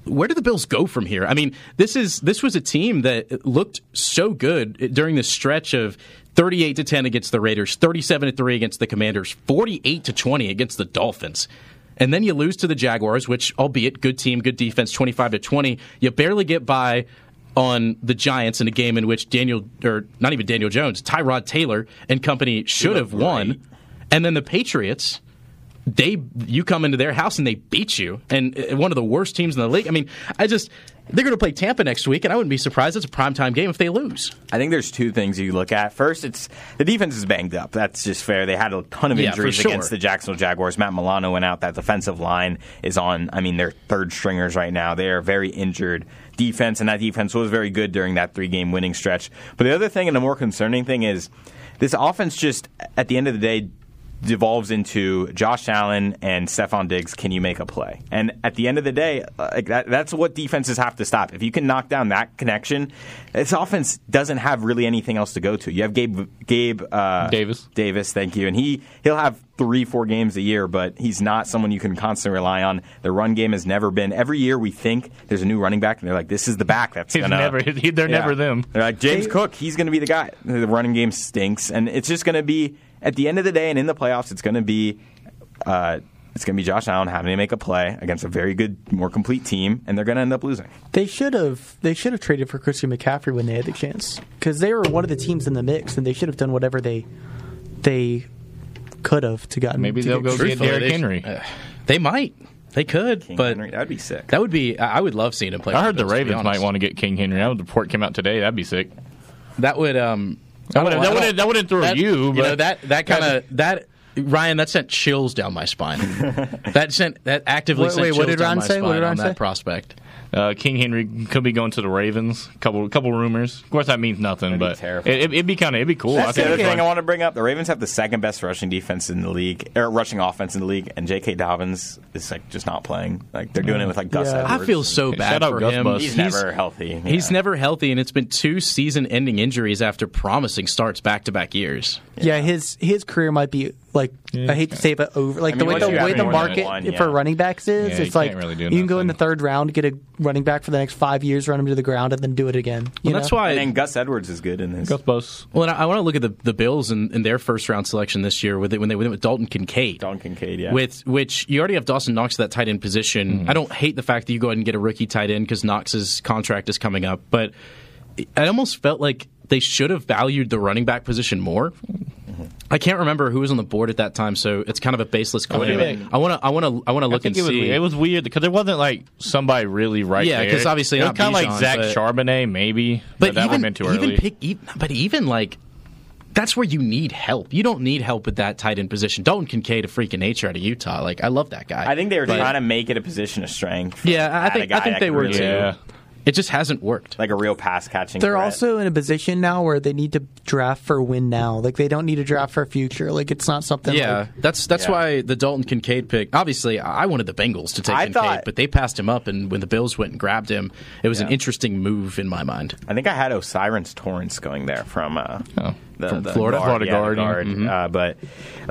[SPEAKER 8] Where do the Bills go from here? I mean, this is this was a team that looked so good during the stretch of 38 to 10 against the Raiders, 37 to 3 against the Commanders, 48 to 20 against the Dolphins. And then you lose to the Jaguars, which albeit good team, good defense, 25 to 20. You barely get by on the Giants in a game in which Daniel or not even Daniel Jones, Tyrod Taylor and company should have won. And then the Patriots they you come into their house and they beat you and uh, one of the worst teams in the league. I mean, I just they're going to play Tampa next week, and I wouldn't be surprised. It's a primetime game if they lose.
[SPEAKER 6] I think there's two things you look at. First, it's the defense is banged up. That's just fair. They had a ton of
[SPEAKER 8] Yeah,
[SPEAKER 6] injuries
[SPEAKER 8] sure.
[SPEAKER 6] against the Jacksonville Jaguars. Matt Milano went out. That defensive line is on. I mean, they're third stringers right now. They are very injured defense, and that defense was very good during that three game winning stretch. But the other thing, and the more concerning thing, is this offense just at the end of the day devolves into Josh Allen and Stefon Diggs. Can you make a play? And at the end of the day, uh, like that, that's what defenses have to stop. If you can knock down that connection, this offense doesn't have really anything else to go to. You have Gabe Gabe uh,
[SPEAKER 7] Davis.
[SPEAKER 6] Davis, thank you, and he he'll have three four games a year, but he's not someone you can constantly rely on. The run game has never been. Every year we think there's a new running back, and they're like, this is the back that's gonna.
[SPEAKER 7] never- they're never them.
[SPEAKER 6] They're like James Cook. He's going to be the guy. The running game stinks, and it's just going to be at the end of the day and in the playoffs. It's going to be. Uh, it's going to be Josh Allen having to make a play against a very good, more complete team, and they're going to end up losing.
[SPEAKER 9] They should have. They should have traded for Christian McCaffrey when they had the chance because they were one of the teams in the mix, and they should have done whatever they they could have to gotten.
[SPEAKER 7] Maybe
[SPEAKER 9] to
[SPEAKER 7] they'll go get
[SPEAKER 8] Truthfully,
[SPEAKER 7] Derrick Henry.
[SPEAKER 8] uh, they might, they could,
[SPEAKER 6] King
[SPEAKER 8] but
[SPEAKER 6] Henry, that'd be sick.
[SPEAKER 8] that would be. I I would love seeing him play.
[SPEAKER 7] I heard the
[SPEAKER 8] Bills,
[SPEAKER 7] Ravens might want to get King Henry. That report came out today. That'd be sick.
[SPEAKER 8] That would. Um,
[SPEAKER 7] That
[SPEAKER 8] I
[SPEAKER 7] wouldn't- that wouldn't- that wouldn't throw
[SPEAKER 8] that-
[SPEAKER 7] you,
[SPEAKER 8] know,
[SPEAKER 7] but-
[SPEAKER 8] that that kind of that. Ryan, that sent chills down my spine. that sent that actively
[SPEAKER 9] Wait,
[SPEAKER 8] sent
[SPEAKER 9] wait,
[SPEAKER 8] chills
[SPEAKER 9] what did
[SPEAKER 8] down
[SPEAKER 9] Ron
[SPEAKER 8] my
[SPEAKER 9] say? What
[SPEAKER 8] spine
[SPEAKER 9] did Ron
[SPEAKER 8] on
[SPEAKER 9] say?
[SPEAKER 8] that prospect.
[SPEAKER 7] Uh, King Henry could be going to the Ravens. Couple couple rumors. Of course, that means nothing,
[SPEAKER 6] That'd be
[SPEAKER 7] but
[SPEAKER 6] terrifying.
[SPEAKER 7] it, would be kind of it'd be cool.
[SPEAKER 6] That's
[SPEAKER 7] I
[SPEAKER 6] the other
[SPEAKER 7] it'd
[SPEAKER 6] thing I want to bring up. The Ravens have the second best rushing defense in the league, or rushing offense in the league, and J.K. Dobbins is like just not playing. Like they're doing it with like Gus
[SPEAKER 9] Yeah.
[SPEAKER 6] Edwards.
[SPEAKER 8] I feel so bad
[SPEAKER 7] shout
[SPEAKER 8] for
[SPEAKER 7] Gus
[SPEAKER 8] him.
[SPEAKER 7] Bus.
[SPEAKER 6] He's, never healthy.
[SPEAKER 8] He's never healthy, and it's been two season-ending injuries after promising starts back-to-back years.
[SPEAKER 9] Yeah, his his career might be Like I hate to say, it, but over. Like
[SPEAKER 6] I
[SPEAKER 9] the way the way the market
[SPEAKER 6] one,
[SPEAKER 9] for running backs is,
[SPEAKER 7] Yeah, you
[SPEAKER 9] it's like
[SPEAKER 7] really
[SPEAKER 9] you can go in the third round, get a running back for the next five years, run him to the ground, and then do it again. You
[SPEAKER 8] Well, that's why-
[SPEAKER 6] And then Gus Edwards is good in this.
[SPEAKER 7] Gus Bus.
[SPEAKER 8] Well, and I, I want to look at the, the Bills and, and their first round selection this year with it, when they went with Dalton Kincaid.
[SPEAKER 6] Dalton Kincaid, yeah.
[SPEAKER 8] With which you already have Dawson Knox at that tight end position. Mm-hmm. I don't hate the fact that you go ahead and get a rookie tight end because Knox's contract is coming up, but I almost felt like they should have valued the running back position more. I can't remember who was on the board at that time, so it's kind of a baseless
[SPEAKER 7] I
[SPEAKER 8] claim. I want to, I want to, I want to look
[SPEAKER 7] think
[SPEAKER 8] and
[SPEAKER 7] it was, it was weird because there wasn't like somebody really right
[SPEAKER 8] Yeah,
[SPEAKER 7] there.
[SPEAKER 8] 'cause obviously
[SPEAKER 7] it was
[SPEAKER 8] not
[SPEAKER 7] kind of like Zach
[SPEAKER 8] but-
[SPEAKER 7] Charbonnet, maybe.
[SPEAKER 8] But,
[SPEAKER 7] that would
[SPEAKER 8] even,
[SPEAKER 7] have too
[SPEAKER 8] even
[SPEAKER 7] early.
[SPEAKER 8] pick, e- but even like that's where you need help. You don't need help with that tight end position. Dalton Kincaid, a freak of nature out of Utah. Like I love that guy.
[SPEAKER 6] I think they were
[SPEAKER 8] But-
[SPEAKER 6] trying to make it a position of strength.
[SPEAKER 8] Yeah, I think I think they were
[SPEAKER 6] really-
[SPEAKER 8] too. It just hasn't worked.
[SPEAKER 6] Like a real pass catching.
[SPEAKER 9] They're
[SPEAKER 6] threat.
[SPEAKER 9] also in a position now where they need to draft for win now. Like they don't need to draft for future. Like it's not something.
[SPEAKER 8] Yeah,
[SPEAKER 9] like,
[SPEAKER 8] that's that's
[SPEAKER 9] Yeah.
[SPEAKER 8] why the Dalton Kincaid pick. Obviously, I wanted the Bengals to take
[SPEAKER 6] I
[SPEAKER 8] Kincaid,
[SPEAKER 6] thought-
[SPEAKER 8] but they passed him up, and when the Bills went and grabbed him, it was an interesting move in my mind.
[SPEAKER 6] I think I had O'Cyrus Torrence going there from uh, the,
[SPEAKER 8] From
[SPEAKER 6] the
[SPEAKER 8] Florida?
[SPEAKER 6] guard,
[SPEAKER 8] Florida
[SPEAKER 6] yeah,
[SPEAKER 8] guard,
[SPEAKER 6] guard.
[SPEAKER 8] mhm.
[SPEAKER 6] Uh, but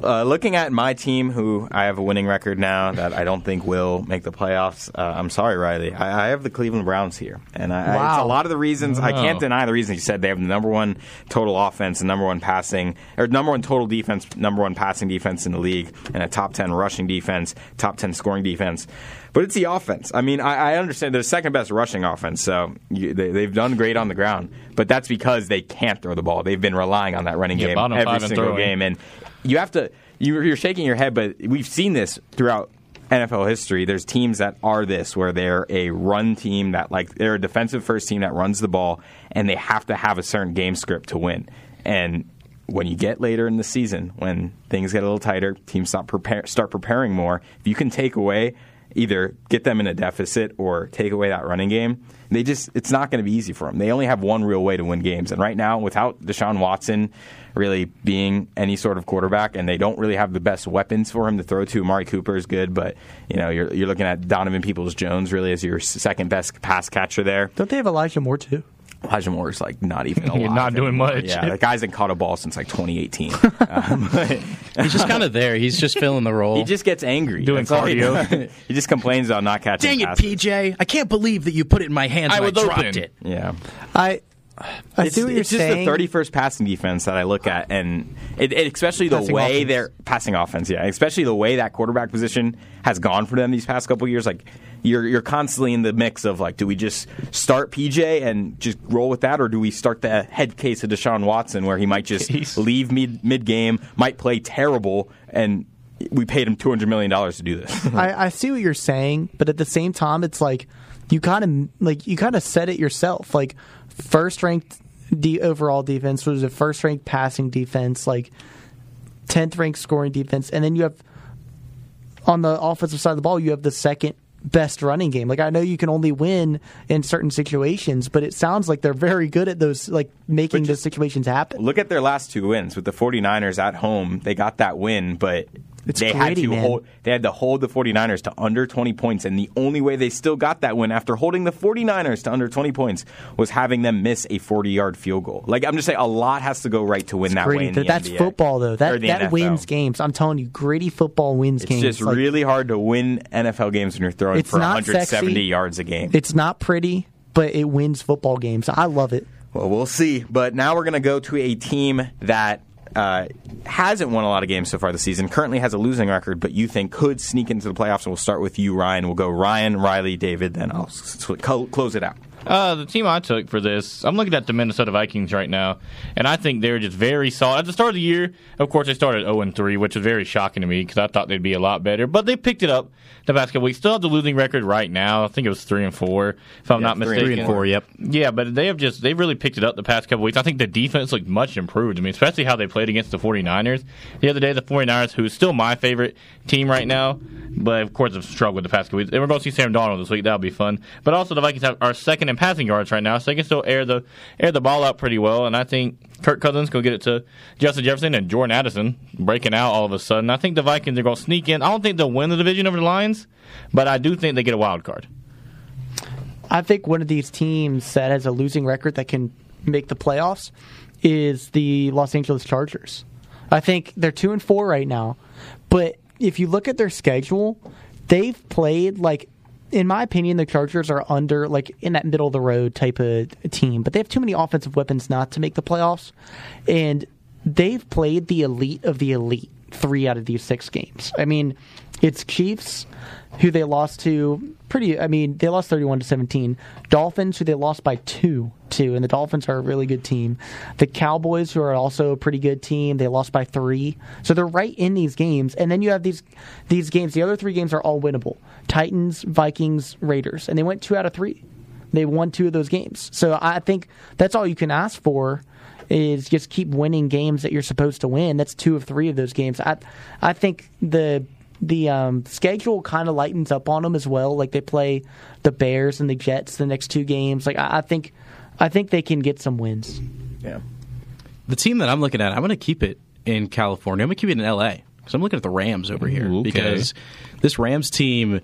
[SPEAKER 6] uh, looking at my team, who I have a winning record now that I don't think will make the playoffs. Uh, I'm sorry, Riley. I, I have the Cleveland Browns here, and I, I, it's a lot of the reasons. I can't deny the reasons you said they have the number one total offense, the number one passing, or number one total defense, number one passing defense in the league, and a top ten rushing defense, top ten scoring defense. But it's the offense. I mean, I, I understand they're the second best rushing offense, so you, they, they've done great on the ground. But that's because they can't throw the ball. They've been relying on that running
[SPEAKER 7] Yeah,
[SPEAKER 6] game every single game, and you have to. You're, you're shaking your head, but we've seen this throughout NFL history. There's teams that are this, where they're a run team that like they're a defensive first team that runs the ball, and they have to have a certain game script to win. And when you get later in the season, when things get a little tighter, teams start prepare, start preparing more. If you can take away either get them in a deficit or take away that running game, they just it's not going to be easy for them. They only have one real way to win games, and right now, without Deshaun Watson really being any sort of quarterback, and they don't really have the best weapons for him to throw to. Amari Cooper is good, but you know you're you're looking at Donovan Peoples Jones really as your second best pass catcher there.
[SPEAKER 9] don't they have Elijah Moore too?
[SPEAKER 6] Elijah Moore is like not even
[SPEAKER 7] You're
[SPEAKER 6] alive
[SPEAKER 7] not doing
[SPEAKER 6] anymore.
[SPEAKER 7] much.
[SPEAKER 6] Yeah, the guy's hasn't caught a ball since like 2018. um, but-
[SPEAKER 8] He's just kind of there. He's just filling the role.
[SPEAKER 6] He just gets angry.
[SPEAKER 7] Doing
[SPEAKER 6] That's all he
[SPEAKER 7] cardio.
[SPEAKER 6] He just complains about not catching.
[SPEAKER 8] Dang it. PJ! I can't believe that you put it in my hands
[SPEAKER 7] I
[SPEAKER 8] and I dropped
[SPEAKER 7] open.
[SPEAKER 8] it.
[SPEAKER 6] Yeah.
[SPEAKER 9] I I
[SPEAKER 6] it's,
[SPEAKER 9] see what you're
[SPEAKER 6] it's just the 31st passing defense that I look at, and it, it, especially the
[SPEAKER 9] Passing
[SPEAKER 6] way
[SPEAKER 9] offense.
[SPEAKER 6] they're passing offense. Yeah, especially the way that quarterback position has gone for them these past couple years. Like you're you're constantly in the mix of like, do we just start PJ and just roll with that, or do we start the head case of Deshaun Watson where he might just leave mid mid game, might play terrible, and we paid him two hundred million dollars to do this.
[SPEAKER 9] I, I see what you're saying, but at the same time, it's like you kind of like you kind of said it yourself. Like first ranked the overall defense was a first ranked passing defense, like tenth ranked scoring defense, and then you have on the offensive side of the ball, you have the second best running game. Like I know you can only win in certain situations, but it sounds like they're very good at those like making those situations happen.
[SPEAKER 6] Look at their last two wins with the 49ers at home. They got that win, but
[SPEAKER 9] It's
[SPEAKER 6] they had to
[SPEAKER 9] man.
[SPEAKER 6] hold they had to hold the 49ers to under 20 points and the only way they still got that win after holding the 49ers to under 20 points was having them miss a 40-yard field goal. Like I'm just saying a lot has to go right to win that
[SPEAKER 9] Gritty.
[SPEAKER 6] way
[SPEAKER 9] That's
[SPEAKER 6] NBA.
[SPEAKER 9] football though. That that
[SPEAKER 6] NFL.
[SPEAKER 9] wins games. I'm telling you, gritty football wins
[SPEAKER 6] It's
[SPEAKER 9] games.
[SPEAKER 6] It's just
[SPEAKER 9] Like,
[SPEAKER 6] really hard to win NFL games when you're throwing
[SPEAKER 9] It's
[SPEAKER 6] for
[SPEAKER 9] not
[SPEAKER 6] 170
[SPEAKER 9] sexy.
[SPEAKER 6] yards a game.
[SPEAKER 9] It's not pretty, but it wins football games. I love it.
[SPEAKER 6] Well, we'll see. But now we're going to go to a team that uh, hasn't won a lot of games so far this season, currently has a losing record, but you think could sneak into the playoffs. And we'll start with you, Ryan. We'll go Ryan, Riley, David, then I'll close it out.
[SPEAKER 7] Uh, the team I took for this, I'm looking at the Minnesota Vikings right now, and I think they're just very solid. At the start of the year, of course, they started 0 3, which was very shocking to me because I thought they'd be a lot better. But they picked it up the past couple weeks. Still have the losing record right now. I think it was 3 and 4, if I'm
[SPEAKER 6] Yeah,
[SPEAKER 7] not mistaken.
[SPEAKER 8] Three and four. Yep.
[SPEAKER 7] Yeah, but they have just they've really picked it up the past couple weeks. I think the defense looked much improved. I mean, especially how they played against the 49ers. The other day, the 49ers, who's still my favorite team right now, but of course have struggled the past couple weeks. And we're going to see Sam Darnold this week. That'll be fun. But also the Vikings have, our second in passing yards right now, so they can still air the air the ball out pretty well. And I think Kirk Cousins will get it to Justin Jefferson and Jordan Addison breaking out all of a sudden. I think the Vikings are going to sneak in. I don't think they'll win the division over the Lions, but I do think they get a wild card.
[SPEAKER 9] I think one of these teams that has a losing record that can make the playoffs is the Los Angeles Chargers. I think they're two and four right now. But if you look at their schedule, they've played like in my opinion, the Chargers are under like in that middle of the road type of team, but they have too many offensive weapons not to make the playoffs, and they've played the elite of the elite three out of these six games. I mean, it's Chiefs, who they lost to pretty. I mean, they lost thirty-one to seventeen. Dolphins, who they lost by two to, and the Dolphins are a really good team. The Cowboys, who are also a pretty good team, they lost by three. So they're right in these games, and then you have these these games. The other three games are all winnable: Titans, Vikings, Raiders, and they went two out of three. They won two of those games. So I think that's all you can ask for is just keep winning games that you're supposed to win. That's two of three of those games. I I think the the um, schedule kind of lightens up on them as well. Like they play the Bears and the Jets the next two games. Like I, I think, I think they can get some wins.
[SPEAKER 6] Yeah.
[SPEAKER 8] The team that I'm looking at, I'm going to keep it in California. I'm going to keep it in LA because I'm looking at the Rams over here
[SPEAKER 7] Ooh, okay.
[SPEAKER 8] because this Rams team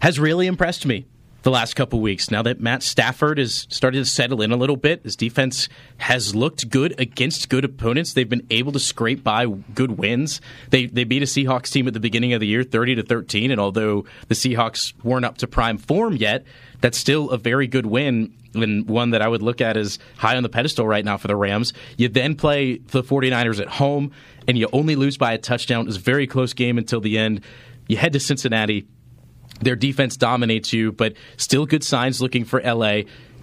[SPEAKER 8] has really impressed me the last couple weeks. Now that Matt Stafford has started to settle in a little bit, his defense has looked good against good opponents. They've been able to scrape by good wins. They they beat a Seahawks team at the beginning of the year, thirty to thirteen, and although the Seahawks weren't up to prime form yet, that's still a very good win and one that I would look at as high on the pedestal right now for the Rams. You then play the 49ers at home, and you only lose by a touchdown. It's a very close game until the end. You head to Cincinnati. Their defense dominates you, but still good signs looking for LA.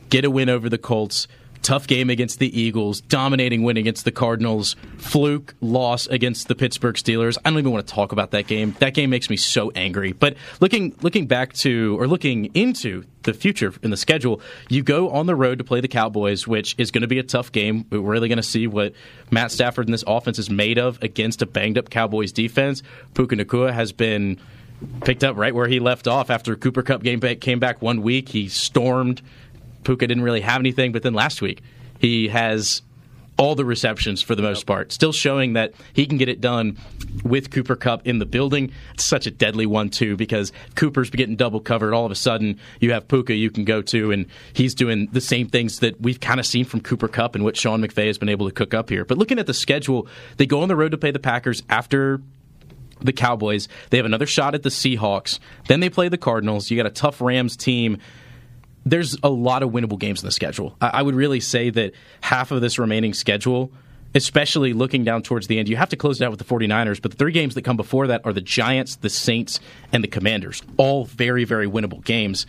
[SPEAKER 8] Get a win over the Colts. Tough game against the Eagles, dominating win against the Cardinals, fluke loss against the Pittsburgh Steelers. I don't even want to talk about that game. That game makes me so angry. But looking looking back to or looking into the future in the schedule, you go on the road to play the Cowboys, which is going to be a tough game. We're really going to see what Matt Stafford and this offense is made of against a banged up Cowboys defense. Puka Nacua has been picked up right where he left off after Cooper Kupp game back, came back one week. He stormed. Puka didn't really have anything, but then last week he has all the receptions for the most part, still showing that he can get it done with Cooper Kupp in the building. It's such a deadly one too because Cooper's getting double covered. All of a sudden, you have Puka you can go to, and he's doing the same things that we've kind of seen from Cooper Kupp and what Sean McVay has been able to cook up here. But looking at the schedule, they go on the road to play the Packers after the Cowboys. They have another shot at the Seahawks. Then they play the Cardinals. You got a tough Rams team. There's a lot of winnable games in the schedule. I, would really say that half of this remaining schedule, especially looking down towards the end, you have to close it out with the 49ers. But the three games that come before that are the Giants, the Saints, and the Commanders. All very, very winnable games.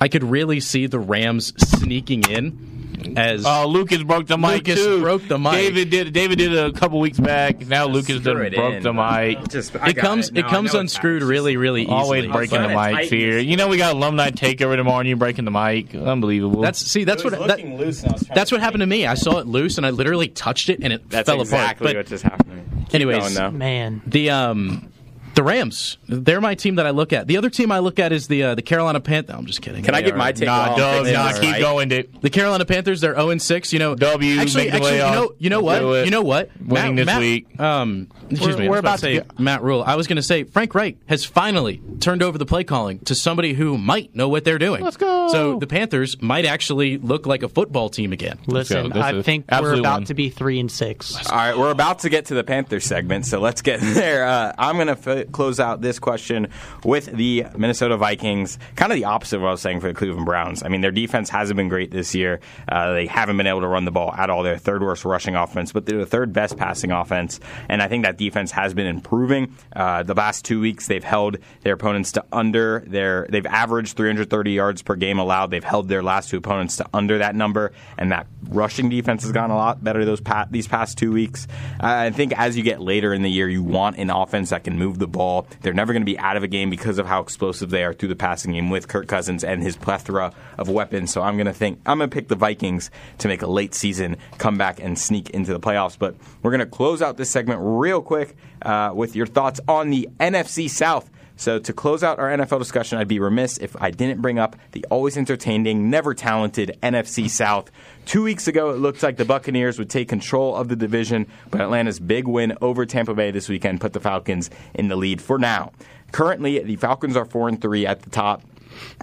[SPEAKER 8] I could really see the Rams sneaking in as
[SPEAKER 7] Oh, Lucas broke the mic
[SPEAKER 8] Lucas
[SPEAKER 7] too.
[SPEAKER 8] broke the mic.
[SPEAKER 7] David did. David did it a couple weeks back. Now Lucas
[SPEAKER 6] screw
[SPEAKER 7] done
[SPEAKER 6] it
[SPEAKER 7] broke
[SPEAKER 6] in.
[SPEAKER 7] the mic.
[SPEAKER 6] Just,
[SPEAKER 8] it comes
[SPEAKER 6] it. No,
[SPEAKER 8] it comes unscrewed really really easily.
[SPEAKER 7] Always breaking the
[SPEAKER 6] But-
[SPEAKER 7] mics here. You know we got alumni takeover tomorrow, and you breaking the mic. Unbelievable.
[SPEAKER 8] That's see that's what that, that's what happened to me. I saw it loose and I literally touched it and it
[SPEAKER 6] That's
[SPEAKER 8] fell
[SPEAKER 6] exactly
[SPEAKER 8] apart.
[SPEAKER 6] Exactly what just happened. Keep
[SPEAKER 8] anyways,
[SPEAKER 6] going.
[SPEAKER 9] Man,
[SPEAKER 8] the um the Rams, they're my team that I look at. The other team I look at is the uh, the Carolina Panthers. I'm just kidding.
[SPEAKER 6] Can I get
[SPEAKER 8] are-
[SPEAKER 6] my take?
[SPEAKER 7] nah, Dub, nah, keep
[SPEAKER 6] right?
[SPEAKER 7] going, Dick.
[SPEAKER 8] The Carolina Panthers, they're 0 6. You know,
[SPEAKER 7] W,
[SPEAKER 8] Actually, actually, you know, you know what? You know what?
[SPEAKER 7] Winning this
[SPEAKER 8] Matt,
[SPEAKER 7] week.
[SPEAKER 8] Um, excuse
[SPEAKER 9] We're-
[SPEAKER 8] me.
[SPEAKER 9] We're about
[SPEAKER 8] to say
[SPEAKER 9] to
[SPEAKER 8] Matt Rhule. I was going to say Frank Reich has finally turned over the play calling to somebody who might know what they're doing.
[SPEAKER 9] Let's go.
[SPEAKER 8] So the Panthers might actually look like a football team again.
[SPEAKER 9] listen, I think we're about
[SPEAKER 7] one.
[SPEAKER 9] to be three and six.
[SPEAKER 6] All right, we're about to get to the Panthers segment, so let's get there. Uh, I'm going to close out this question with the Minnesota Vikings. Kind of the opposite of what I was saying for the Cleveland Browns. I mean, their defense hasn't been great this year. Uh, they haven't been able to run the ball at all. They're third worst rushing offense, but they're the third best passing offense. And I think that defense has been improving. Uh, the last two weeks, they've held their opponents to under their. They've averaged 330 yards per game allowed. They've held their last two opponents to under that number, and that rushing defense has gotten a lot better those pa- these past two weeks. Uh, I think as you get later in the year, you want an offense that can move the ball. They're never going to be out of a game because of how explosive they are through the passing game with Kirk Cousins and his plethora of weapons. So I'm going to think I'm going to pick the Vikings to make a late season comeback and sneak into the playoffs. But we're going to close out this segment real quick uh, with your thoughts on the NFC South. So to close out our NFL discussion, I'd be remiss if I didn't bring up the always entertaining, never talented NFC South. Two weeks ago, it looked like the Buccaneers would take control of the division, but Atlanta's big win over Tampa Bay this weekend put the Falcons in the lead for now. Currently, the Falcons are four and three at the top.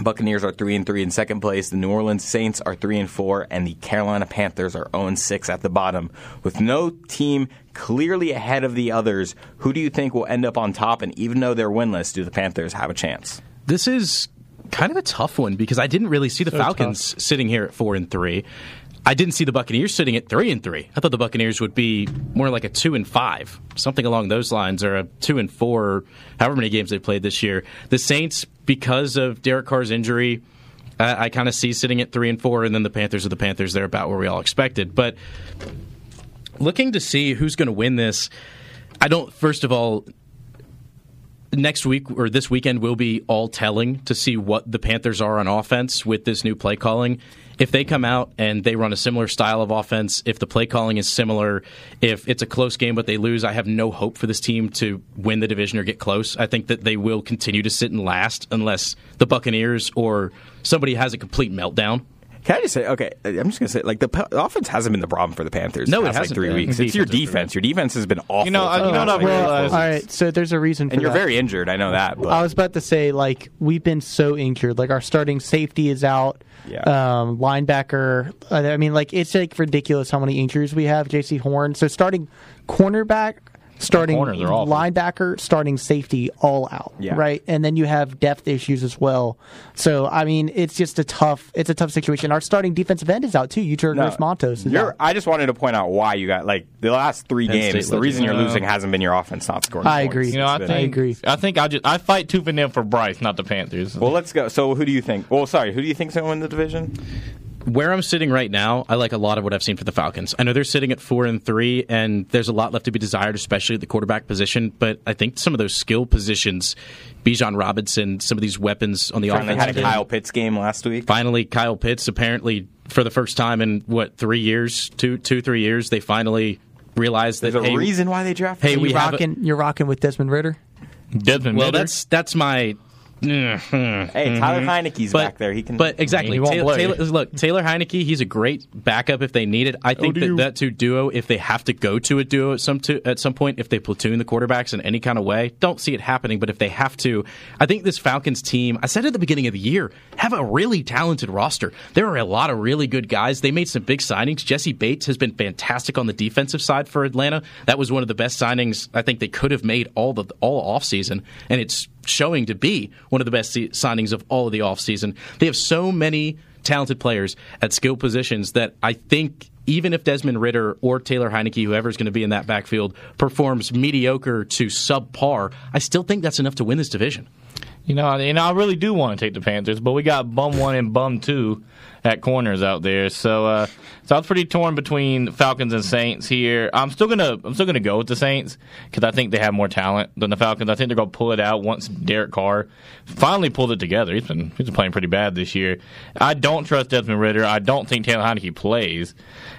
[SPEAKER 6] Buccaneers are three and three in second place. The New Orleans Saints are three and four, and the Carolina Panthers are zero and six at the bottom. With no team clearly ahead of the others, who do you think will end up on top? And even though they're winless, do the Panthers have a chance?
[SPEAKER 8] This is kind of a tough one because I didn't really see the
[SPEAKER 6] So
[SPEAKER 8] Falcons sitting here at four and three. I didn't see the Buccaneers sitting at three and three. I thought the Buccaneers would be more like a two and five, something along those lines, or a two and four, however many games they played this year. The Saints, because of Derek Carr's injury, I, I kind of see sitting at three and four, and then the Panthers are the Panthers. They're about where we all expected. But looking to see who's going to win this, I don't. First of all, next week or this weekend will be all telling to see what the Panthers are on offense with this new play calling. If they come out and they run a similar style of offense, if the play calling is similar, if it's a close game but they lose, I have no hope for this team to win the division or get close. I think that they will continue to sit in last unless the Buccaneers or somebody has a complete meltdown.
[SPEAKER 6] Can I just say, okay, I'm just going to say, like, the, p- the offense hasn't been the problem for the Panthers
[SPEAKER 8] No,
[SPEAKER 6] the
[SPEAKER 8] it
[SPEAKER 6] past, like,
[SPEAKER 8] hasn't
[SPEAKER 6] three
[SPEAKER 8] been.
[SPEAKER 6] weeks.
[SPEAKER 8] The
[SPEAKER 6] It's your
[SPEAKER 8] defense.
[SPEAKER 6] Your defense has been awful.
[SPEAKER 7] You know, I- you know what I've
[SPEAKER 9] Well,
[SPEAKER 7] realized?
[SPEAKER 9] all right, so there's a reason for
[SPEAKER 6] and you're
[SPEAKER 9] that.
[SPEAKER 6] very injured. I know that. But
[SPEAKER 9] I was about to say, like, we've been so injured. Like, our starting safety is out.
[SPEAKER 6] Yeah.
[SPEAKER 9] Um, linebacker. uh, I mean, like, it's like ridiculous how many injuries we have. Jaycee Horn. So starting cornerback, starting
[SPEAKER 7] corners are awful.
[SPEAKER 9] linebacker, starting safety, all out.
[SPEAKER 6] Yeah.
[SPEAKER 9] Right. And then you have depth issues as well. So I mean, it's just a tough. It's a tough situation. Our starting defensive end is out too. Eugenio
[SPEAKER 6] No,
[SPEAKER 9] Montos.
[SPEAKER 6] You're,
[SPEAKER 9] out.
[SPEAKER 6] I just wanted to point out why you got like the last three
[SPEAKER 8] Penn
[SPEAKER 6] games.
[SPEAKER 8] State
[SPEAKER 6] The reason you're
[SPEAKER 7] Yeah.
[SPEAKER 6] losing hasn't been your offense not scoring.
[SPEAKER 9] I
[SPEAKER 6] points.
[SPEAKER 9] agree.
[SPEAKER 7] You know, I think
[SPEAKER 6] been-
[SPEAKER 9] agree.
[SPEAKER 7] I think I just I fight tooth and nail for Bryce, not the Panthers.
[SPEAKER 6] Well, let's go. So, who do you think? Well, sorry, who do you think's going to win the division?
[SPEAKER 8] Where I'm sitting right now, I like a lot of what I've seen for the Falcons. I know they're sitting at four and three, and there's a lot left to be desired, especially at the quarterback position. But I think some of those skill positions, Bijan Robinson, some of these weapons on the
[SPEAKER 6] Finally
[SPEAKER 8] offense.
[SPEAKER 6] had a Kyle Pitts game last week.
[SPEAKER 8] Finally, Kyle Pitts apparently for the first time in what three years, two, two, three years, they finally realized that
[SPEAKER 6] There's a
[SPEAKER 8] hey,
[SPEAKER 6] reason why they drafted.
[SPEAKER 8] Hey, we
[SPEAKER 9] you
[SPEAKER 8] have a-
[SPEAKER 9] rocking. you're rocking with Desmond Ridder.
[SPEAKER 7] Desmond
[SPEAKER 8] well,
[SPEAKER 7] Ridder.
[SPEAKER 8] that's that's my.
[SPEAKER 6] Hey, Tyler mm-hmm.
[SPEAKER 8] Heinicke's But-
[SPEAKER 6] back there. He can.
[SPEAKER 8] But exactly,
[SPEAKER 7] He won't
[SPEAKER 8] Taylor. Taylor, look, Taylor Heinicke, he's a great backup if they need it. I oh, think that that two duo, if they have to go to a duo at some to, at some point, if they platoon the quarterbacks in any kind of way, don't see it happening. But if they have to, I think this Falcons team. I said at the beginning of the year, have a really talented roster. There are a lot of really good guys. They made some big signings. Jessie Bates has been fantastic on the defensive side for Atlanta. That was one of the best signings I think they could have made all the all offseason, and it's showing to be one of the best signings of all of the offseason. They have so many talented players at skill positions that I think even if Desmond Ridder or Taylor Heinicke, whoever's going to be in that backfield, performs mediocre to subpar, I still think that's enough to win this division.
[SPEAKER 7] You know, and I really do want to take the Panthers, but we got bum one and bum two at corners out there. So, uh, so I was pretty torn between Falcons and Saints here. I'm still gonna, I'm still gonna go with the Saints because I think they have more talent than the Falcons. I think they're gonna pull it out once Derek Carr finally pulled it together. He's been, he's been playing pretty bad this year. I don't trust Desmond Ridder. I don't think Taylor Heinicke plays,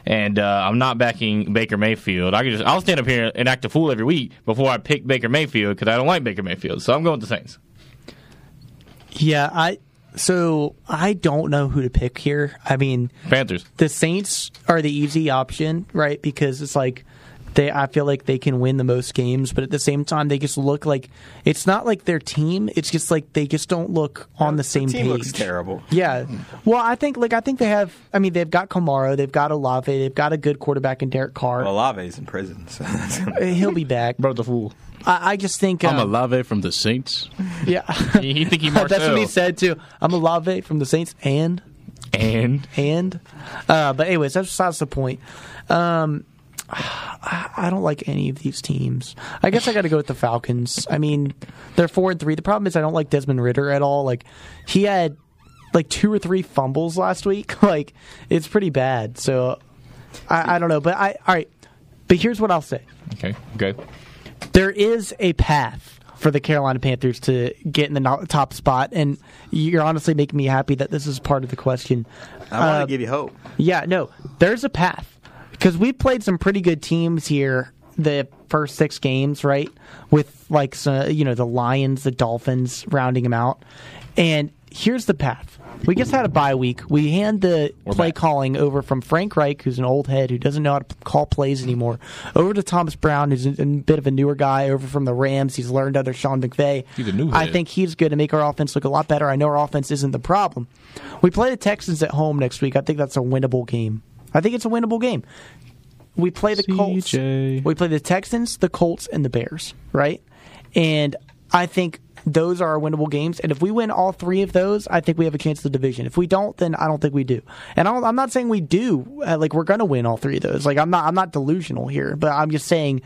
[SPEAKER 7] and uh, I'm not backing Baker Mayfield. I could just, I'll stand up here and act a fool every week before I pick Baker Mayfield because I don't like Baker Mayfield. So I'm going with the Saints.
[SPEAKER 9] Yeah, I. So I don't know who to pick here. I mean,
[SPEAKER 7] Panthers.
[SPEAKER 9] the Saints are the easy option, right? Because it's like they I feel like they can win the most games, but at the same time they just look like it's not like their team, it's just like they just don't look on the same
[SPEAKER 6] team
[SPEAKER 9] page.
[SPEAKER 6] looks terrible.
[SPEAKER 9] Yeah. Well, I think like I think they have I mean they've got Kamara, they've got Olave, they've got a good quarterback in Derek Carr.
[SPEAKER 6] Well, Olave's in prison, so
[SPEAKER 9] He'll be back.
[SPEAKER 7] Bro, the fool.
[SPEAKER 9] I, I just think
[SPEAKER 8] I'm
[SPEAKER 9] um,
[SPEAKER 8] Olave from the Saints.
[SPEAKER 9] yeah.
[SPEAKER 7] You think he might?
[SPEAKER 9] That's what he said too. I'm Olave from the Saints and
[SPEAKER 7] And
[SPEAKER 9] and uh, but anyways, that's besides the point. Um, I, I don't like any of these teams. I guess I got to go with the Falcons. I mean, they're four and three. The problem is I don't like Desmond Ridder at all. Like he had like two or three fumbles last week. Like it's pretty bad. So I, I don't know. But I all right. But here's what I'll say.
[SPEAKER 7] okay, good.
[SPEAKER 9] There is a path for the Carolina Panthers to get in the top spot, and you're honestly making me happy that this is part of the question.
[SPEAKER 6] I want
[SPEAKER 9] Uh,
[SPEAKER 6] to give you hope.
[SPEAKER 9] yeah, no, there's a path because we played some pretty good teams here the first six games, right? With like you know the Lions, the Dolphins, rounding them out. And here's the path: We just had a bye week. We hand the play calling over from Frank Reich, who's an old head who doesn't know how to call plays anymore, over to Thomas Brown, who's a, a bit of a newer guy, over from the Rams. He's learned under Sean McVay.
[SPEAKER 7] He's a new
[SPEAKER 9] I think he's going to make our offense look a lot better. I know our offense isn't the problem. We play the Texans at home next week. I think that's a winnable game. I think it's a winnable game. We play the Colts. We play the Texans, the Colts, and the Bears, right? And I think those are our winnable games. And if we win all three of those, I think we have a chance at the division. If we don't, then I don't think we do. And I I'm not saying we do. Uh, like we're going to win all three of those. Like I'm not. I'm not delusional here, but I'm just saying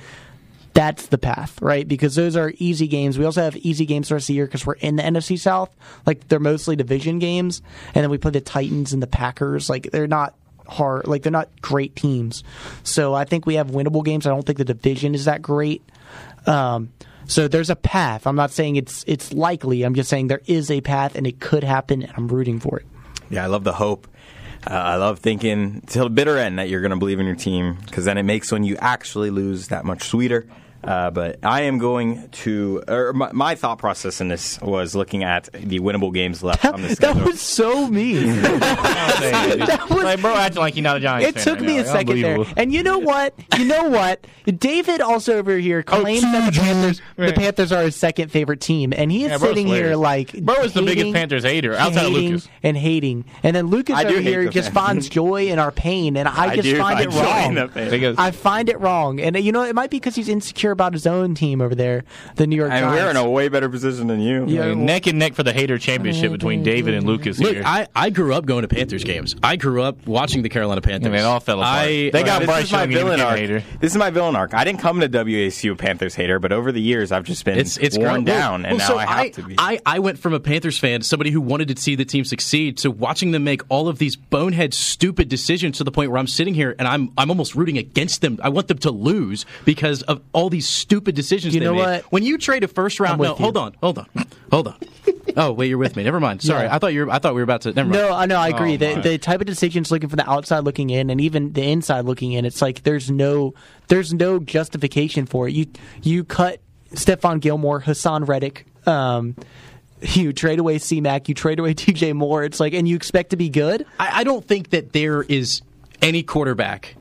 [SPEAKER 9] that's the path, right? Because those are easy games. We also have easy games the rest of the year because we're in the NFC South. Like they're mostly division games, and then we play the Titans and the Packers. Like they're not hard. Like they're not great teams. So I think we have winnable games. I don't think the division is that great. Um, so there's a path. I'm not saying it's it's likely. I'm just saying there is a path, and it could happen, and I'm rooting for it.
[SPEAKER 6] Yeah, I love the hope. Uh, I love thinking till the bitter end that you're going to believe in your team because then it makes when you actually lose that much sweeter. Uh, but I am going to. Or my, my thought process in this was looking at the winnable games left on the schedule.
[SPEAKER 9] That was so mean.
[SPEAKER 7] that was, like, bro, acting like you're not a Giants
[SPEAKER 9] It
[SPEAKER 7] fan
[SPEAKER 9] took
[SPEAKER 7] right
[SPEAKER 9] me
[SPEAKER 7] now.
[SPEAKER 9] a second there. And you know what? You know what? David also over here claims that the Panthers, the Panthers are his second favorite team, and he is
[SPEAKER 7] Yeah,
[SPEAKER 9] sitting here like
[SPEAKER 7] Bro is the biggest Panthers hater outside of Lucas.
[SPEAKER 9] and hating, and then Lucas
[SPEAKER 6] I do
[SPEAKER 9] over here just
[SPEAKER 6] Panthers.
[SPEAKER 9] finds joy in our pain, and I,
[SPEAKER 6] I
[SPEAKER 9] just
[SPEAKER 6] do
[SPEAKER 9] find
[SPEAKER 6] find
[SPEAKER 9] it wrong.
[SPEAKER 6] in the pain.
[SPEAKER 7] Because-
[SPEAKER 9] I find it wrong, and you know it might be because he's insecure about his own team over there, the New York
[SPEAKER 6] And
[SPEAKER 9] Giants.
[SPEAKER 6] we're in a way better position than you.
[SPEAKER 9] Yeah,
[SPEAKER 7] I mean, neck and neck for the hater championship between David and Lucas
[SPEAKER 8] Look,
[SPEAKER 7] here.
[SPEAKER 8] I, I grew up going to Panthers games. I grew up watching the Carolina Panthers.
[SPEAKER 7] Yeah, man, it all fell apart.
[SPEAKER 8] I,
[SPEAKER 7] They got
[SPEAKER 6] this
[SPEAKER 7] Bryce
[SPEAKER 6] is my
[SPEAKER 7] Young
[SPEAKER 6] villain arc.
[SPEAKER 7] hater.
[SPEAKER 6] This is my villain arc. I didn't come to WASU a Panthers hater, but over the years I've just been
[SPEAKER 8] It's it's
[SPEAKER 6] worn
[SPEAKER 8] grown
[SPEAKER 6] down,
[SPEAKER 8] Well,
[SPEAKER 6] and
[SPEAKER 8] well,
[SPEAKER 6] now
[SPEAKER 8] so
[SPEAKER 6] I have to be.
[SPEAKER 8] I, I went from a Panthers fan, somebody who wanted to see the team succeed, to watching them make all of these bonehead, stupid decisions to the point where I'm sitting here and I'm I'm almost rooting against them. I want them to lose because of all these stupid decisions.
[SPEAKER 9] You know what?
[SPEAKER 8] When you trade a first round, no,
[SPEAKER 9] you.
[SPEAKER 8] hold on, hold on, hold on. Oh wait, you're with me. Never mind. Sorry,
[SPEAKER 9] Yeah.
[SPEAKER 8] I thought you were. I thought we were about to. Never mind.
[SPEAKER 9] No, I know, I agree.
[SPEAKER 8] Oh,
[SPEAKER 9] the, the type of decisions looking from the outside looking in, and even the inside looking in, it's like there's no there's no justification for it. You you cut Stephon Gilmore, Haason Reddick. Um, you trade away C-Mac, you trade away DJ Moore. It's like, and you expect to be good.
[SPEAKER 8] I, I don't think that there is any quarterback,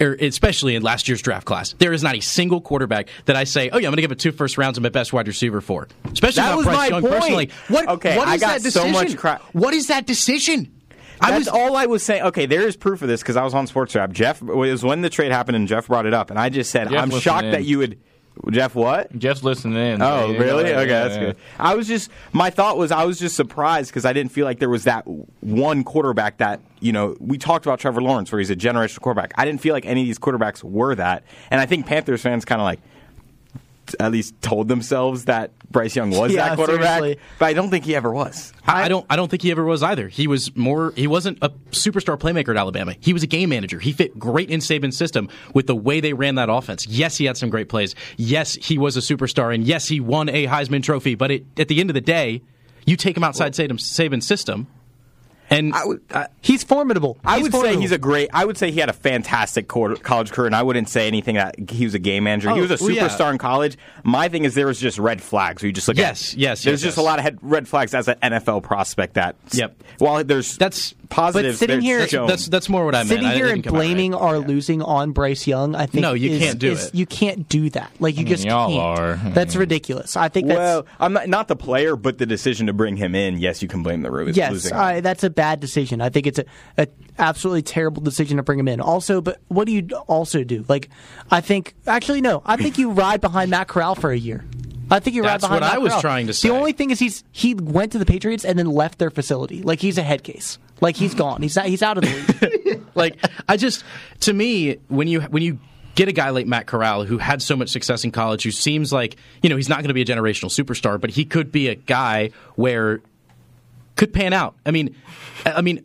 [SPEAKER 8] Er, especially in last year's draft class, there is not a single quarterback that I say, oh yeah, I'm going to give it two first rounds of my best wide receiver for. Especially
[SPEAKER 6] That was
[SPEAKER 8] Bryce
[SPEAKER 6] my
[SPEAKER 8] Young
[SPEAKER 6] point.
[SPEAKER 8] personally. What,
[SPEAKER 6] Okay,
[SPEAKER 8] what
[SPEAKER 6] I
[SPEAKER 8] is
[SPEAKER 6] got
[SPEAKER 8] that
[SPEAKER 6] so
[SPEAKER 8] decision?
[SPEAKER 6] much crap.
[SPEAKER 8] What is that decision? I
[SPEAKER 6] That's
[SPEAKER 8] was
[SPEAKER 6] all I was saying. Okay, there is proof of this because I was on SportsWrapp. Jeff it was when the trade happened, and Jeff brought it up, and I just said,
[SPEAKER 7] Jeff
[SPEAKER 6] "I'm shocked
[SPEAKER 7] in.
[SPEAKER 6] that you would." Jeff, what?
[SPEAKER 7] Jeff's listening in.
[SPEAKER 6] Oh, really?
[SPEAKER 7] know,
[SPEAKER 6] Okay,
[SPEAKER 7] yeah,
[SPEAKER 6] that's
[SPEAKER 7] yeah.
[SPEAKER 6] good. I was just my thought was I was just surprised because I didn't feel like there was that one quarterback that you know we talked about Trevor Lawrence where he's a generational quarterback. I didn't feel like any of these quarterbacks were that, and I think Panthers fans kind of like at least told themselves that Bryce Young was
[SPEAKER 9] Yeah,
[SPEAKER 6] that quarterback,
[SPEAKER 9] seriously.
[SPEAKER 6] but I don't think he ever was.
[SPEAKER 8] I, I don't. I don't think he ever was either. He was more. He wasn't a superstar playmaker at Alabama. He was a game manager. He fit great in Saban's system with the way they ran that offense. Yes, he had some great plays. Yes, he was a superstar, and yes, he won a Heisman Trophy. But it, at the end of the day, you take him outside Saban- Saban's system, and
[SPEAKER 6] I would. I,
[SPEAKER 9] He's formidable.
[SPEAKER 6] I
[SPEAKER 9] He's
[SPEAKER 6] would say he's a great. I would say he had a fantastic quarter, college career, and I wouldn't say anything that he was a game manager. he
[SPEAKER 8] Oh,
[SPEAKER 6] was a
[SPEAKER 8] well, yeah.
[SPEAKER 6] superstar in college. My thing is there was just red flags. You just look
[SPEAKER 8] Yes,
[SPEAKER 6] at.
[SPEAKER 8] yes,
[SPEAKER 6] There's
[SPEAKER 8] yes,
[SPEAKER 6] just
[SPEAKER 8] yes.
[SPEAKER 6] a lot of red flags as an NFL prospect. That
[SPEAKER 8] Yep.
[SPEAKER 6] While there's
[SPEAKER 8] That's-
[SPEAKER 6] positives.
[SPEAKER 9] sitting here-
[SPEAKER 8] that's,
[SPEAKER 6] shown.
[SPEAKER 8] that's that's more what I meant.
[SPEAKER 9] Sitting
[SPEAKER 8] I
[SPEAKER 9] here
[SPEAKER 8] didn't
[SPEAKER 9] and
[SPEAKER 8] come out right.
[SPEAKER 9] blaming our losing on Bryce Young, I think
[SPEAKER 8] No, you
[SPEAKER 9] is-
[SPEAKER 8] can't do
[SPEAKER 9] is-
[SPEAKER 8] it.
[SPEAKER 9] You can't do that. Like you
[SPEAKER 7] mean,
[SPEAKER 9] just
[SPEAKER 7] y'all
[SPEAKER 9] can't.
[SPEAKER 7] are.
[SPEAKER 9] That's ridiculous. I think that's
[SPEAKER 6] well, I'm not, not the player, but the decision to bring him in. Yes, you can blame the Rose.
[SPEAKER 9] Yes,
[SPEAKER 6] losing.
[SPEAKER 9] I, that's a bad decision. I think it's a, a absolutely terrible decision to bring him in. Also, but what do you also do? Like, I think actually no. I think you ride behind Matt Corral for a year. I think you ride
[SPEAKER 8] That's
[SPEAKER 9] behind.
[SPEAKER 8] what
[SPEAKER 9] Matt
[SPEAKER 8] I was
[SPEAKER 9] Corral.
[SPEAKER 8] trying to say.
[SPEAKER 9] The only thing is he's he went to the Patriots and then left their facility. Like he's a head case. Like he's gone. He's not, he's out of the league.
[SPEAKER 8] like I just to me when you when you get a guy like Matt Corral who had so much success in college who seems like you know he's not going to be a generational superstar but he could be a guy where could pan out. I mean I mean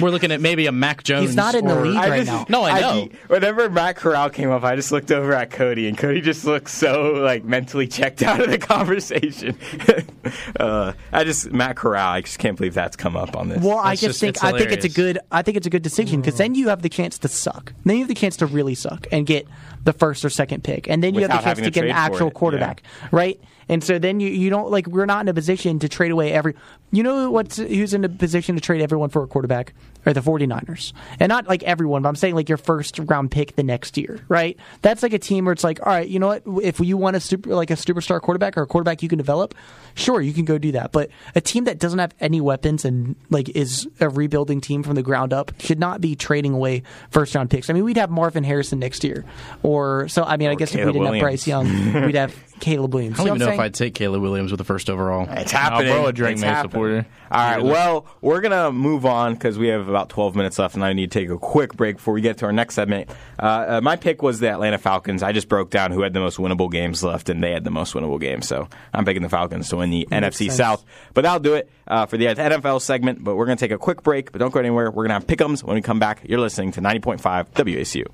[SPEAKER 8] we're looking at maybe a Mac Jones.
[SPEAKER 9] He's not in the
[SPEAKER 8] or-
[SPEAKER 9] league
[SPEAKER 6] I
[SPEAKER 9] right
[SPEAKER 6] just-
[SPEAKER 9] now.
[SPEAKER 8] No, I know.
[SPEAKER 6] whenever Matt Corral came up, I just looked over at Cody, and Cody just looked so like mentally checked out of the conversation. uh, I just Matt Corral. I just can't believe that's come up on this.
[SPEAKER 9] Well, I just, think I think it's a good I think it's a good decision because then you have the chance to suck. Then you have the chance to really suck and get the first or second pick, and then you
[SPEAKER 6] Without
[SPEAKER 9] have the chance to get an actual
[SPEAKER 6] it, yeah.
[SPEAKER 9] quarterback, right? And so then you, you don't like we're not in a position to trade away every. You know what's who's in a position to trade everyone for a quarterback? Are the 49ers. And not like everyone, but I'm saying like your first round pick the next year, right? That's like a team where it's like, all right, you know what? If you want a super like a superstar quarterback or a quarterback you can develop, sure, you can go do that. But a team that doesn't have any weapons and like is a rebuilding team from the ground up should not be trading away first round picks. I mean, we'd have Marvin Harrison next year, or so. I mean, I guess if we didn't have Bryce Young, we'd have Caleb Williams.
[SPEAKER 8] I don't
[SPEAKER 9] See
[SPEAKER 8] even know
[SPEAKER 9] I'm
[SPEAKER 8] if? I'd take Caleb Williams with the first overall.
[SPEAKER 6] It's happening.
[SPEAKER 7] bro, a Drake
[SPEAKER 6] It's Maye
[SPEAKER 7] supporter.
[SPEAKER 6] All right. Well, we're gonna move on because we have about 12 minutes left, and I need to take a quick break before we get to our next segment. Uh, uh, my pick was the Atlanta Falcons. I just broke down who had the most winnable games left, and they had the most winnable games. So I'm picking the Falcons to win the
[SPEAKER 9] Makes
[SPEAKER 6] NFC
[SPEAKER 9] sense.
[SPEAKER 6] South. But that'll do it uh, for the NFL segment. But we're gonna take a quick break. But don't go anywhere. We're gonna have pickums when we come back. You're listening to 90.5
[SPEAKER 11] WASU.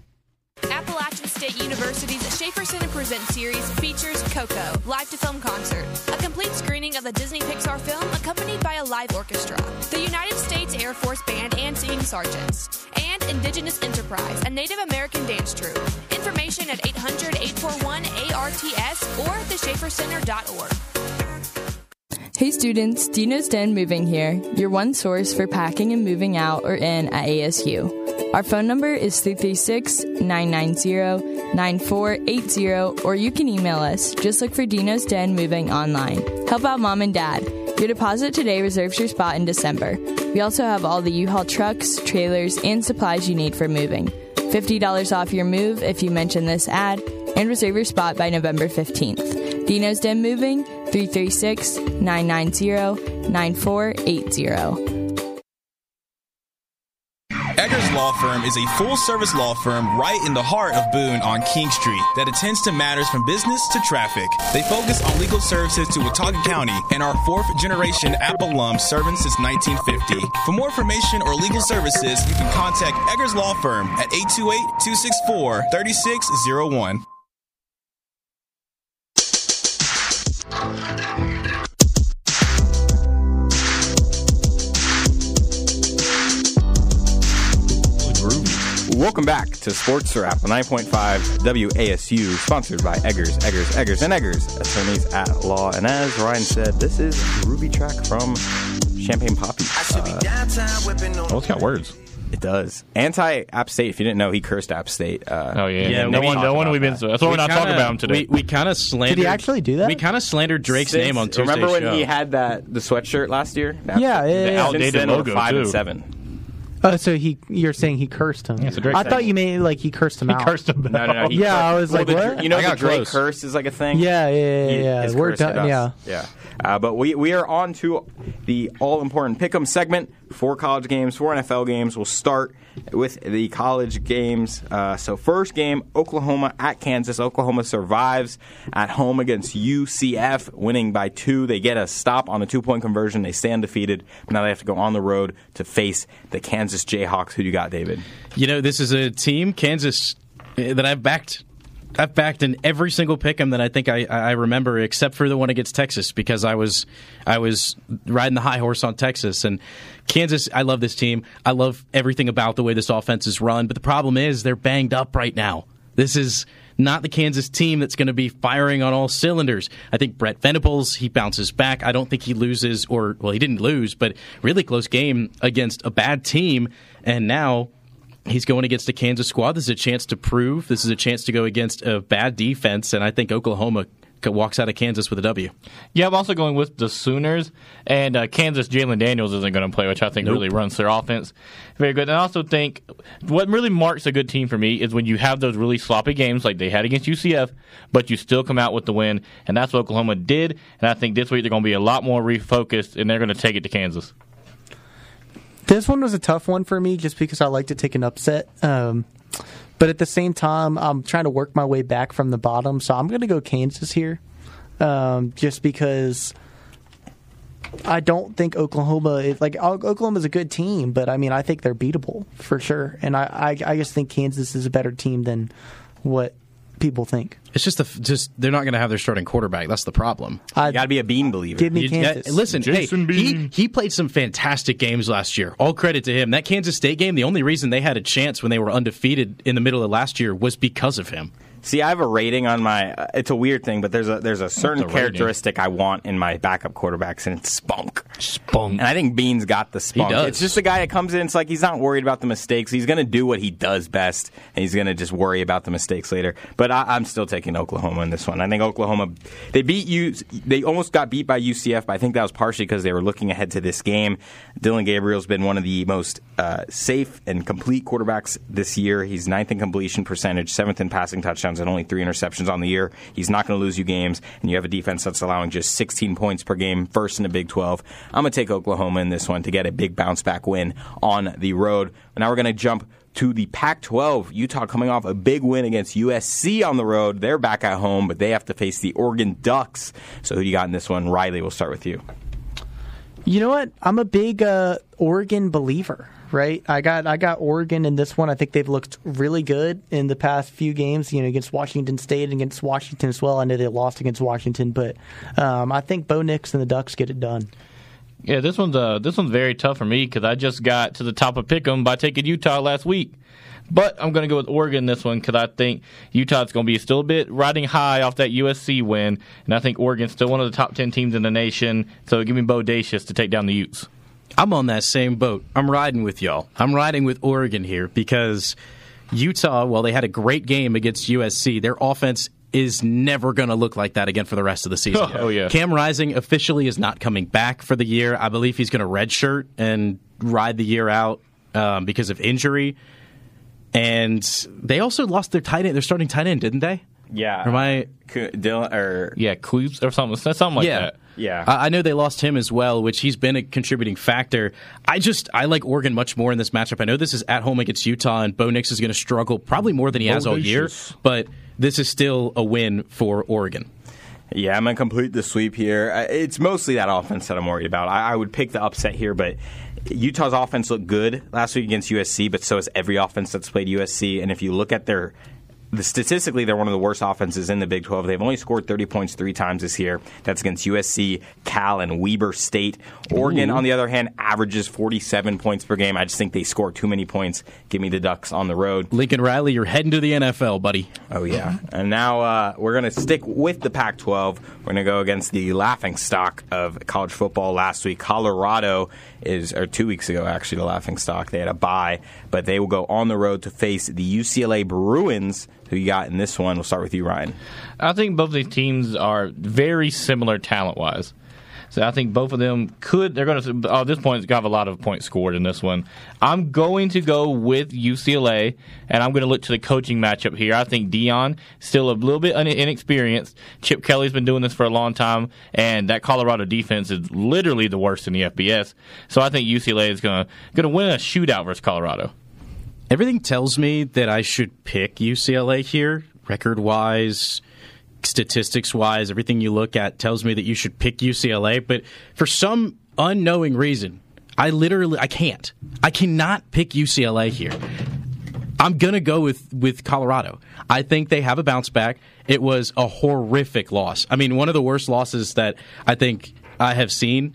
[SPEAKER 11] Series features Coco, live to film concert, a complete screening of the Disney Pixar film accompanied by a live orchestra, the United States Air Force Band and singing sergeants, and Indigenous Enterprise, a Native American dance troupe. Information at 800 841 ARTS or theschaefercenter.org.
[SPEAKER 12] Hey students, Dino's Den Moving here? Your one source for packing and moving out or in at ASU. Our phone number is 336 990 9480, or you can email us. Just look for Dino's Den Moving online. Help out mom and dad. Your deposit today reserves your spot in December. We also have all the U Haul trucks, trailers, and supplies you need for moving. $50 off your move if you mention this ad, and reserve your spot by November 15th. Dino's Den Moving, 336 990 9480.
[SPEAKER 16] Law Firm is a full service law firm right in the heart of Boone on King Street that attends to matters from business to traffic. They focus on legal services to Watauga County and are fourth generation App alum serving since 1950. For more information or legal services, you can contact Eggers Law Firm at 828 264 3601.
[SPEAKER 6] Welcome back to SportsWrapp 9.5 WASU, sponsored by Eggers, Eggers, Eggers, and Eggers, attorneys at law. And as Ryan said, this is a Ruby track from Champagne Papi. Uh,
[SPEAKER 7] Oh, it's got words.
[SPEAKER 6] It does. Anti App State. If you didn't know, he cursed App State. Uh,
[SPEAKER 7] Oh, yeah.
[SPEAKER 8] Yeah,
[SPEAKER 7] no one, no one we've been.
[SPEAKER 8] that.
[SPEAKER 7] That's why we're not
[SPEAKER 8] kinda-
[SPEAKER 7] talking about him today.
[SPEAKER 8] We, we kind of slandered.
[SPEAKER 9] Did he actually do that?
[SPEAKER 8] We kind of slandered Drake's
[SPEAKER 6] Since-
[SPEAKER 8] name on Tuesday's
[SPEAKER 6] Remember when
[SPEAKER 8] show.
[SPEAKER 6] he had that the sweatshirt last year?
[SPEAKER 9] Yeah, yeah, yeah, yeah.
[SPEAKER 7] outdated
[SPEAKER 6] Since then,
[SPEAKER 7] logo,
[SPEAKER 6] five and
[SPEAKER 7] too.
[SPEAKER 6] seven.
[SPEAKER 9] Oh, so he you're saying he cursed him?
[SPEAKER 7] Yeah, so Drake
[SPEAKER 9] I
[SPEAKER 7] said-
[SPEAKER 9] thought you meant like he cursed him
[SPEAKER 7] he
[SPEAKER 9] out.
[SPEAKER 7] cursed him.
[SPEAKER 6] No, no, no. he
[SPEAKER 9] Yeah,
[SPEAKER 6] cursed-
[SPEAKER 9] I was
[SPEAKER 6] well,
[SPEAKER 9] like,
[SPEAKER 6] the-
[SPEAKER 9] what?
[SPEAKER 6] You know,
[SPEAKER 7] I
[SPEAKER 6] the
[SPEAKER 7] got
[SPEAKER 6] Drake
[SPEAKER 7] close.
[SPEAKER 6] curse is like a thing.
[SPEAKER 9] Yeah, yeah, yeah,
[SPEAKER 6] He-
[SPEAKER 9] yeah.
[SPEAKER 6] his
[SPEAKER 9] We're
[SPEAKER 6] curse hit
[SPEAKER 9] done.
[SPEAKER 6] us.
[SPEAKER 9] Yeah.
[SPEAKER 6] yeah. Uh, but we we are on to the all important pick'em segment. Four college games, four NFL games. We'll start with the college games. Uh, so first game, Oklahoma at Kansas. Oklahoma survives at home against UCF, winning by two. They get a stop on the two point conversion. They stand defeated. Now they have to go on the road to face the Kansas Jayhawks. Who do you got, David?
[SPEAKER 8] You know, this is a team, Kansas, eh, that I've backed. I've backed in every single pick 'em that I think I, I remember, except for the one against Texas, because I was I was riding the high horse on Texas and Kansas. I love this team. I love everything about the way this offense is run. But the problem is they're banged up right now. This is not the Kansas team that's going to be firing on all cylinders. I think Brent Venables he bounces back. I don't think he loses, or well, he didn't lose, but really close game against a bad team, and now he's going against a Kansas squad. This is a chance to prove. This is a chance to go against a bad defense, and I think Oklahoma walks out of Kansas with a W.
[SPEAKER 7] Yeah, I'm also going with the Sooners and uh, Kansas. Jalon Daniels isn't going to play, which I think
[SPEAKER 8] Nope.
[SPEAKER 7] really runs their offense very good. And I also think what really marks a good team for me is when you have those really sloppy games like they had against UCF, but you still come out with the win, and that's what Oklahoma did. And I think this week they're going to be a lot more refocused, and they're going to take it to Kansas.
[SPEAKER 9] This one was a tough one for me just because I like to take an upset. Um, but at the same time, I'm trying to work my way back from the bottom. So I'm going to go Kansas here um, just because I don't think Oklahoma is like Oklahoma's a good team, but I mean, I think they're beatable for sure. And I, I, I just think Kansas is a better team than what people think.
[SPEAKER 8] It's just the just they're not going to have their starting quarterback. That's the problem.
[SPEAKER 6] you got to be a Bean believer.
[SPEAKER 9] Give me
[SPEAKER 8] You- yeah,
[SPEAKER 9] Kansas.
[SPEAKER 8] listen, hey,
[SPEAKER 7] Jason
[SPEAKER 8] he,
[SPEAKER 7] Bean.
[SPEAKER 8] he played some fantastic games last year. All credit to him. That Kansas State game, the only reason they had a chance when they were undefeated in the middle of last year was because of him.
[SPEAKER 6] See, I have a rating on my. Uh, it's a weird thing, but there's a there's a certain
[SPEAKER 7] a rating?
[SPEAKER 6] characteristic I want in my backup quarterbacks, and it's spunk.
[SPEAKER 7] Spunk.
[SPEAKER 6] And I think Bean's got the spunk.
[SPEAKER 8] does.
[SPEAKER 6] It's just a guy that comes in. It's like he's not worried about the mistakes. He's going to do what he does best, and he's going to just worry about the mistakes later. But I, I'm still taking Oklahoma in this one. I think Oklahoma. They beat you. They almost got beat by UCF, but I think that was partially because they were looking ahead to this game. Dillon Gabriel's been one of the most uh, safe and complete quarterbacks this year. He's ninth in completion percentage, seventh in passing touchdowns, and only three interceptions on the year. He's not going to lose you games, and you have a defense that's allowing just 16 points per game, first in the Big 12. I'm going to take Oklahoma in this one to get a big bounce back win on the road. Now we're going to jump to the Pac 12. Utah coming off a big win against USC on the road. They're back at home, but they have to face the Oregon Ducks. So who do you got in this one? Riley, we'll start with you.
[SPEAKER 9] You know what? I'm a big uh, Oregon believer. Right, I got I got Oregon in this one. I think they've looked really good in the past few games. You know, against Washington State and against Washington as well. I know they lost against Washington, but um, I think Bo Nix and the Ducks get it done.
[SPEAKER 7] Yeah, this one's uh, this one's very tough for me because I just got to the top of Pick'em by taking Utah last week. But I'm going to go with Oregon this one because I think Utah's going to be still a bit riding high off that USC win, and I think Oregon's still one of the top ten teams in the nation. So give me Bodacious to take down the Utes.
[SPEAKER 8] I'm on that same boat. I'm riding with y'all. I'm riding with Oregon here because Utah, while they had a great game against USC, their offense is never going to look like that again for the rest of the season.
[SPEAKER 7] Oh, yeah.
[SPEAKER 8] Cam Rising officially is not coming back for the year. I believe he's going to redshirt and ride the year out um, because of injury. And they also lost their tight end, their starting tight end, didn't they?
[SPEAKER 6] Yeah.
[SPEAKER 8] Or am I?
[SPEAKER 6] Dylan or
[SPEAKER 7] Yeah, Clues or something, something like
[SPEAKER 8] yeah.
[SPEAKER 7] that.
[SPEAKER 6] Yeah.
[SPEAKER 8] I I know they lost him as well, which he's been a contributing factor. I just I like Oregon much more in this matchup. I know this is at home against Utah, and Bo Nix is going to struggle probably more than he has all year. But this is still a win for Oregon.
[SPEAKER 6] Yeah, I'm going to complete the sweep here. Uh, It's mostly that offense that I'm worried about. I, I would pick the upset here, but Utah's offense looked good last week against USC, but so has every offense that's played USC. And if you look at their the, statistically, they're one of the worst offenses in the Big 12. They've only scored 30 points three times this year. That's against USC, Cal, and Weber State. Oregon,
[SPEAKER 8] Ooh.
[SPEAKER 6] on the other hand, averages 47 points per game. I just think they score too many points. Give me the Ducks on the road.
[SPEAKER 8] Lincoln Riley, you're heading to the NFL, buddy.
[SPEAKER 6] Oh yeah, and now uh, we're going to stick with the Pac-12. We're going to go against the laughing stock of college football last week. Colorado is, or two weeks ago actually, the laughing stock. They had a bye, but they will go on the road to face the UCLA Bruins. Who you got in this one? We'll start with you, Ryan.
[SPEAKER 7] I think both these teams are very similar talent wise. So I think both of them could. They're going to. Oh, at this point, have a lot of points scored in this one. I'm going to go with UCLA, and I'm going to look to the coaching matchup here. I think Deion still a little bit inexperienced. Chip Kelly's been doing this for a long time, and that Colorado defense is literally the worst in the FBS. So I think UCLA is going to going to win a shootout versus Colorado.
[SPEAKER 8] Everything tells me that I should pick UCLA here, record wise, statistics wise. Everything you look at tells me that you should pick UCLA. But for some unknowing reason, I literally I can't. I cannot pick UCLA here. I'm gonna go with with Colorado. I think they have a bounce back. It was a horrific loss. I mean, one of the worst losses that I think I have seen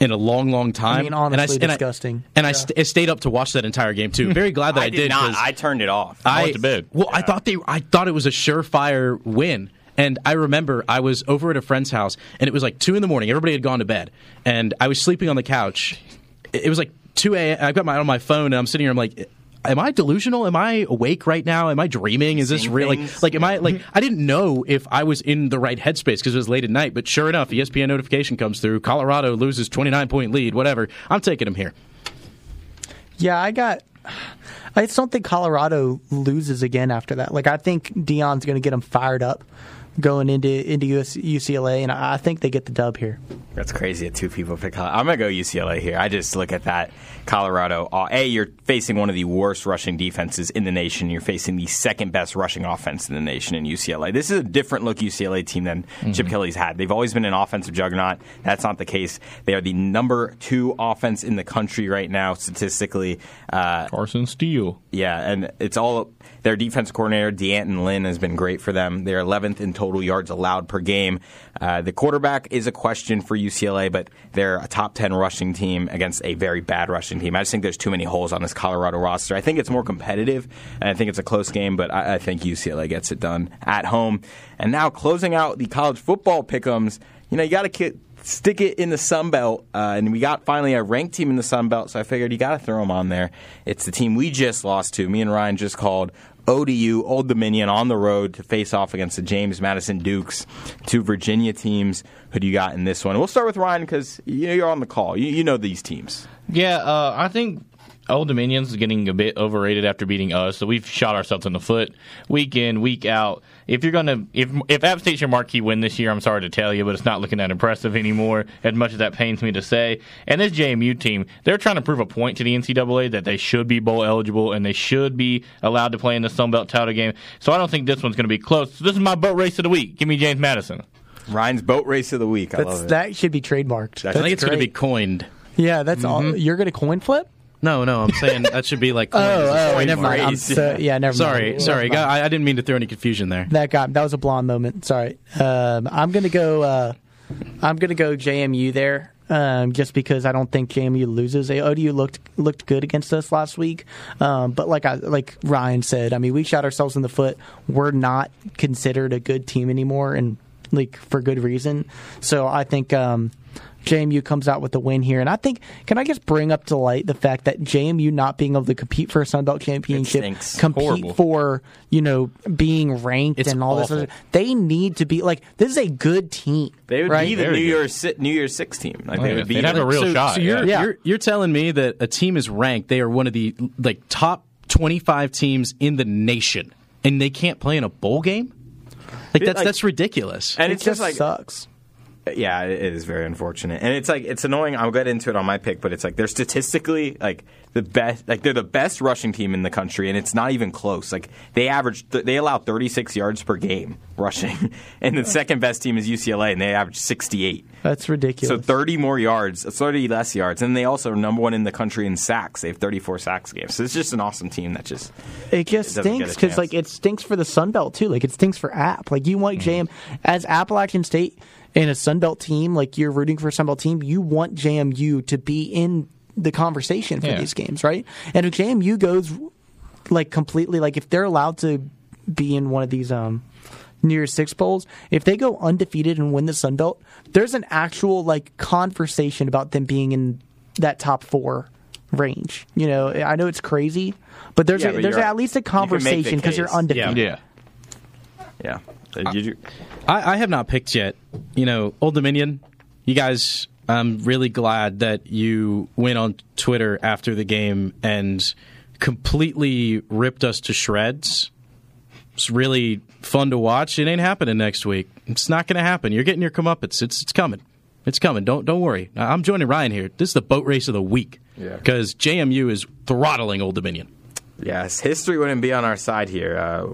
[SPEAKER 8] in a long, long time.
[SPEAKER 9] I mean, honestly,
[SPEAKER 8] and I,
[SPEAKER 9] disgusting.
[SPEAKER 8] And I, st- I stayed up to watch that entire game too. Very glad that I,
[SPEAKER 6] I did not.
[SPEAKER 8] 'cause
[SPEAKER 6] I turned it off.
[SPEAKER 8] I,
[SPEAKER 7] went to bed.
[SPEAKER 8] Well, I thought they. I thought it was a surefire win. And I remember I was over at a friend's house, and it was like two in the morning. Everybody had gone to bed, and I was sleeping on the couch. It it was like two a. I've got my on my phone, and I'm sitting here. I'm like. Am I delusional? Am I awake right now? Am I dreaming? Is this real? Like, like, am I like? I didn't know if I was in the right headspace because it was late at night. But sure enough, ESPN notification comes through. Colorado loses 29 point lead. Whatever. I'm taking them here.
[SPEAKER 9] Yeah, I got. I just don't think Colorado loses again after that. Like I think Deion's going to get them fired up. Going into into US, UCLA, and I think they get the dub here.
[SPEAKER 6] That's crazy two people pick. I'm gonna go UCLA here. I just look at that Colorado. Uh, a, you're facing one of the worst rushing defenses in the nation. You're facing the second best rushing offense in the nation in UCLA. This is a different look UCLA team than mm-hmm. Chip Kelly's had. They've always been an offensive juggernaut. That's not the case. They are the number two offense in the country right now statistically.
[SPEAKER 7] Uh, Carson Steele.
[SPEAKER 6] Yeah, and it's all their defense coordinator D'Anton Lynn has been great for them. They're 11th in total yards allowed per game. Uh, the quarterback is a question for UCLA, but they're a top 10 rushing team against a very bad rushing team. I just think there's too many holes on this Colorado roster. I think it's more competitive, and I think it's a close game, but I, I think UCLA gets it done at home. And now closing out the college football pickums, you know, you got to stick it in the Sun Belt, uh, and we got finally a ranked team in the Sun Belt, so I figured you got to throw them on there. It's the team we just lost to. Me and Ryan just called ODU, Old Dominion, on the road to face off against the James Madison Dukes, two Virginia teams. Who do you got in this one? We'll start with Ryan because you're on the call. You, you know these teams.
[SPEAKER 7] Yeah, uh, I think Old Dominion's getting a bit overrated after beating us, so we've shot ourselves in the foot week in, week out. If you're gonna, if if App State's your marquee win this year, I'm sorry to tell you, but it's not looking that impressive anymore. As much as that pains me to say, and this JMU team, they're trying to prove a point to the NCAA that they should be bowl eligible and they should be allowed to play in the Sun Belt title game. So I don't think this one's going to be close. So this is my boat race of the week. Give me James Madison.
[SPEAKER 6] Ryan's boat race of the week. I
[SPEAKER 9] That's,
[SPEAKER 6] love it.
[SPEAKER 9] That should be trademarked.
[SPEAKER 8] I think it's going to be coined.
[SPEAKER 9] Yeah, that's mm-hmm. all. You're going to coin flip.
[SPEAKER 8] No, no, I'm saying that should be like.
[SPEAKER 9] oh, oh, never mind. I'm so, yeah, never
[SPEAKER 8] sorry,
[SPEAKER 9] mind.
[SPEAKER 8] Sorry, sorry. I, I, didn't mean to throw any confusion there.
[SPEAKER 9] That got that was a blonde moment. Sorry. Um, I'm gonna go. Uh, I'm gonna go JMU there. Um, just because I don't think JMU loses. ODU looked looked good against us last week, um, but like I, like Ryan said, I mean we shot ourselves in the foot. We're not considered a good team anymore, and like for good reason. So I think um, JMU comes out with the win here. And I think, can I just bring up to light the fact that JMU not being able to compete for a Sun Belt championship, compete
[SPEAKER 6] Horrible.
[SPEAKER 9] for, you know, being ranked
[SPEAKER 8] it's
[SPEAKER 9] and all
[SPEAKER 8] awful.
[SPEAKER 9] this, they need to be like, this is a good team.
[SPEAKER 6] They would
[SPEAKER 9] right?
[SPEAKER 6] be the New Year's New Year's Six team. Like
[SPEAKER 7] Oh,
[SPEAKER 6] they
[SPEAKER 7] yeah.
[SPEAKER 6] would be
[SPEAKER 7] They'd have a real
[SPEAKER 8] so,
[SPEAKER 7] shot,
[SPEAKER 8] So you're,
[SPEAKER 9] yeah.
[SPEAKER 8] you're you're telling me that a team is ranked. They are one of the like top 25 teams in the nation, and they can't play in a bowl game. Like that's
[SPEAKER 6] Like-
[SPEAKER 8] that's ridiculous.
[SPEAKER 6] and
[SPEAKER 9] It
[SPEAKER 6] it's just
[SPEAKER 9] just
[SPEAKER 6] like
[SPEAKER 9] sucks.
[SPEAKER 6] Yeah, it is very unfortunate, and it's like it's annoying. I'll get into it on my pick, but it's like they're statistically like the best, like they're the best rushing team in the country, and it's not even close. Like they average, they allow 36 yards per game rushing, and the second best team is UCLA, and they average 68.
[SPEAKER 9] That's ridiculous.
[SPEAKER 6] So 30 more yards, 30 less yards, and they also are number one in the country in sacks. They have 34 sacks games. So it's just an awesome team that just
[SPEAKER 9] It just
[SPEAKER 6] a
[SPEAKER 9] stinks because like it stinks for the Sun Belt too. Like it stinks for App. Like you
[SPEAKER 6] Mm-hmm.
[SPEAKER 9] want JM as Appalachian State in a Sun Belt team. Like you're rooting for a Sun Belt team. You want JMU to be in the conversation for
[SPEAKER 7] Yeah.
[SPEAKER 9] these games, right? And if JMU goes like completely like if they're allowed to be in one of these um New Year's Six bowls, if they go undefeated and win the Sun Belt, there's an actual like conversation about them being in that top four range. You know, I know it's crazy, but there's
[SPEAKER 6] Yeah,
[SPEAKER 9] a,
[SPEAKER 6] but
[SPEAKER 9] there's
[SPEAKER 6] you're-
[SPEAKER 9] at least a
[SPEAKER 6] you can make the
[SPEAKER 9] conversation because you're undefeated.
[SPEAKER 7] Yeah.
[SPEAKER 6] yeah. Uh, did you-
[SPEAKER 8] I, I have not picked yet. You know, Old Dominion, you guys, I'm really glad that you went on Twitter after the game and completely ripped us to shreds. It's really fun to watch. It ain't happening next week. It's not going to happen. You're getting your comeuppance. It's it's coming. It's coming. Don't don't worry. I'm joining Ryan here. This is the boat race of the week.
[SPEAKER 6] Yeah.
[SPEAKER 8] Because JMU is throttling Old Dominion.
[SPEAKER 6] Yes, history wouldn't be on our side here. Uh,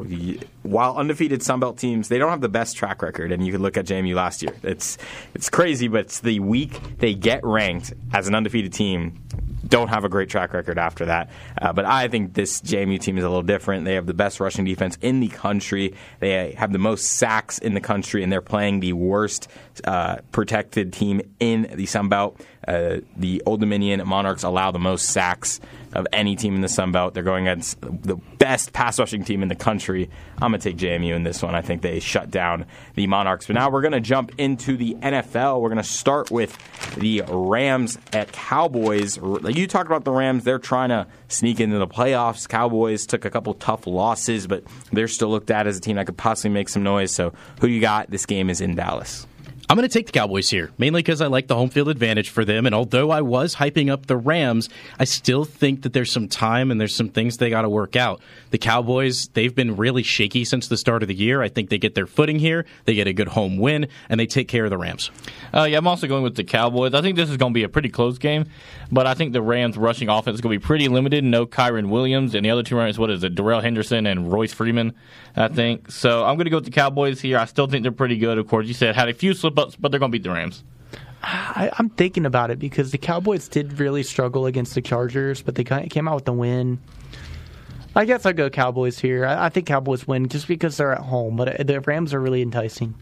[SPEAKER 6] while undefeated Sunbelt teams, they don't have the best track record, and you can look at JMU last year. It's it's crazy, but it's the week they get ranked as an undefeated team. Don't have a great track record after that. Uh, but I think this JMU team is a little different. They have the best rushing defense in the country. They have the most sacks in the country, and they're playing the worst uh, protected team in the Sun Belt. Uh, the Old Dominion Monarchs allow the most sacks of any team in the Sun Belt. They're going against the best pass rushing team in the country. I'm going to take JMU in this one. I think they shut down the Monarchs. But now we're going to jump into the NFL. We're going to start with the Rams at Cowboys. You talked about the Rams, they're trying to sneak into the playoffs. Cowboys took a couple tough losses, but they're still looked at as a team that could possibly make some noise. So who do you got? This game is in Dallas.
[SPEAKER 8] I'm going to take the Cowboys here, mainly because I like the home field advantage for them. And although I was hyping up the Rams, I still think that there's some time and there's some things they got to work out. The Cowboys, they've been really shaky since the start of the year. I think they get their footing here, they get a good home win, and they take care of the Rams.
[SPEAKER 7] Uh, yeah, I'm also going with the Cowboys. I think this is going to be a pretty close game, but I think the Rams' rushing offense is going to be pretty limited. No Kyren Williams, and the other two runners, what is it, Darrell Henderson and Royce Freeman, I think. So I'm going to go with the Cowboys here. I still think they're pretty good. Of course, you said had a few slip ups, but they're going to beat the Rams.
[SPEAKER 9] I, I'm thinking about it because the Cowboys did really struggle against the Chargers, but they came out with the win. I guess I go Cowboys here. I, I think Cowboys win just because they're at home, but uh, the Rams are really enticing.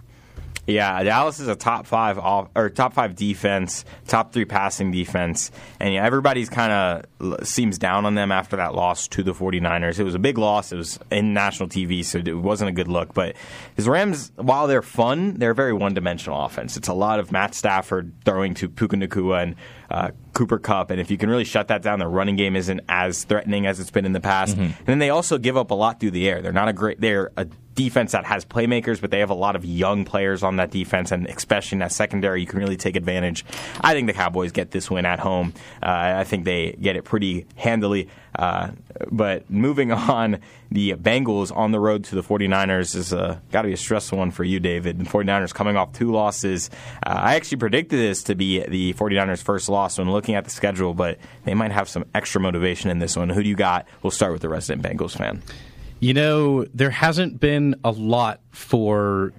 [SPEAKER 6] Yeah, Dallas is a top five off or top five defense, top three passing defense, and yeah, everybody's kind of seems down on them after that loss to the 49ers. It was a big loss. It was in national TV, so it wasn't a good look. But his Rams, while they're fun, they're a very one dimensional offense. It's a lot of Matt Stafford throwing to Puka Nacua and uh, Cooper Kupp, and if you can really shut that down, the running game isn't as threatening as it's been in the past.
[SPEAKER 7] Mm-hmm.
[SPEAKER 6] And then they also give up a lot through the air. They're not a great. They're a defense that has playmakers, but they have a lot of young players on that defense, and especially in that secondary, you can really take advantage. I think the Cowboys get this win at home. Uh, I think they get it pretty handily. Uh, but moving on, the Bengals on the road to the 49ers is uh, got to be a stressful one for you, David. The 49ers coming off two losses. Uh, I actually predicted this to be the 49ers' first loss when looking at the schedule, but they might have some extra motivation in this one. Who do you got? We'll start with the resident Bengals fan.
[SPEAKER 8] You know, there hasn't been a lot for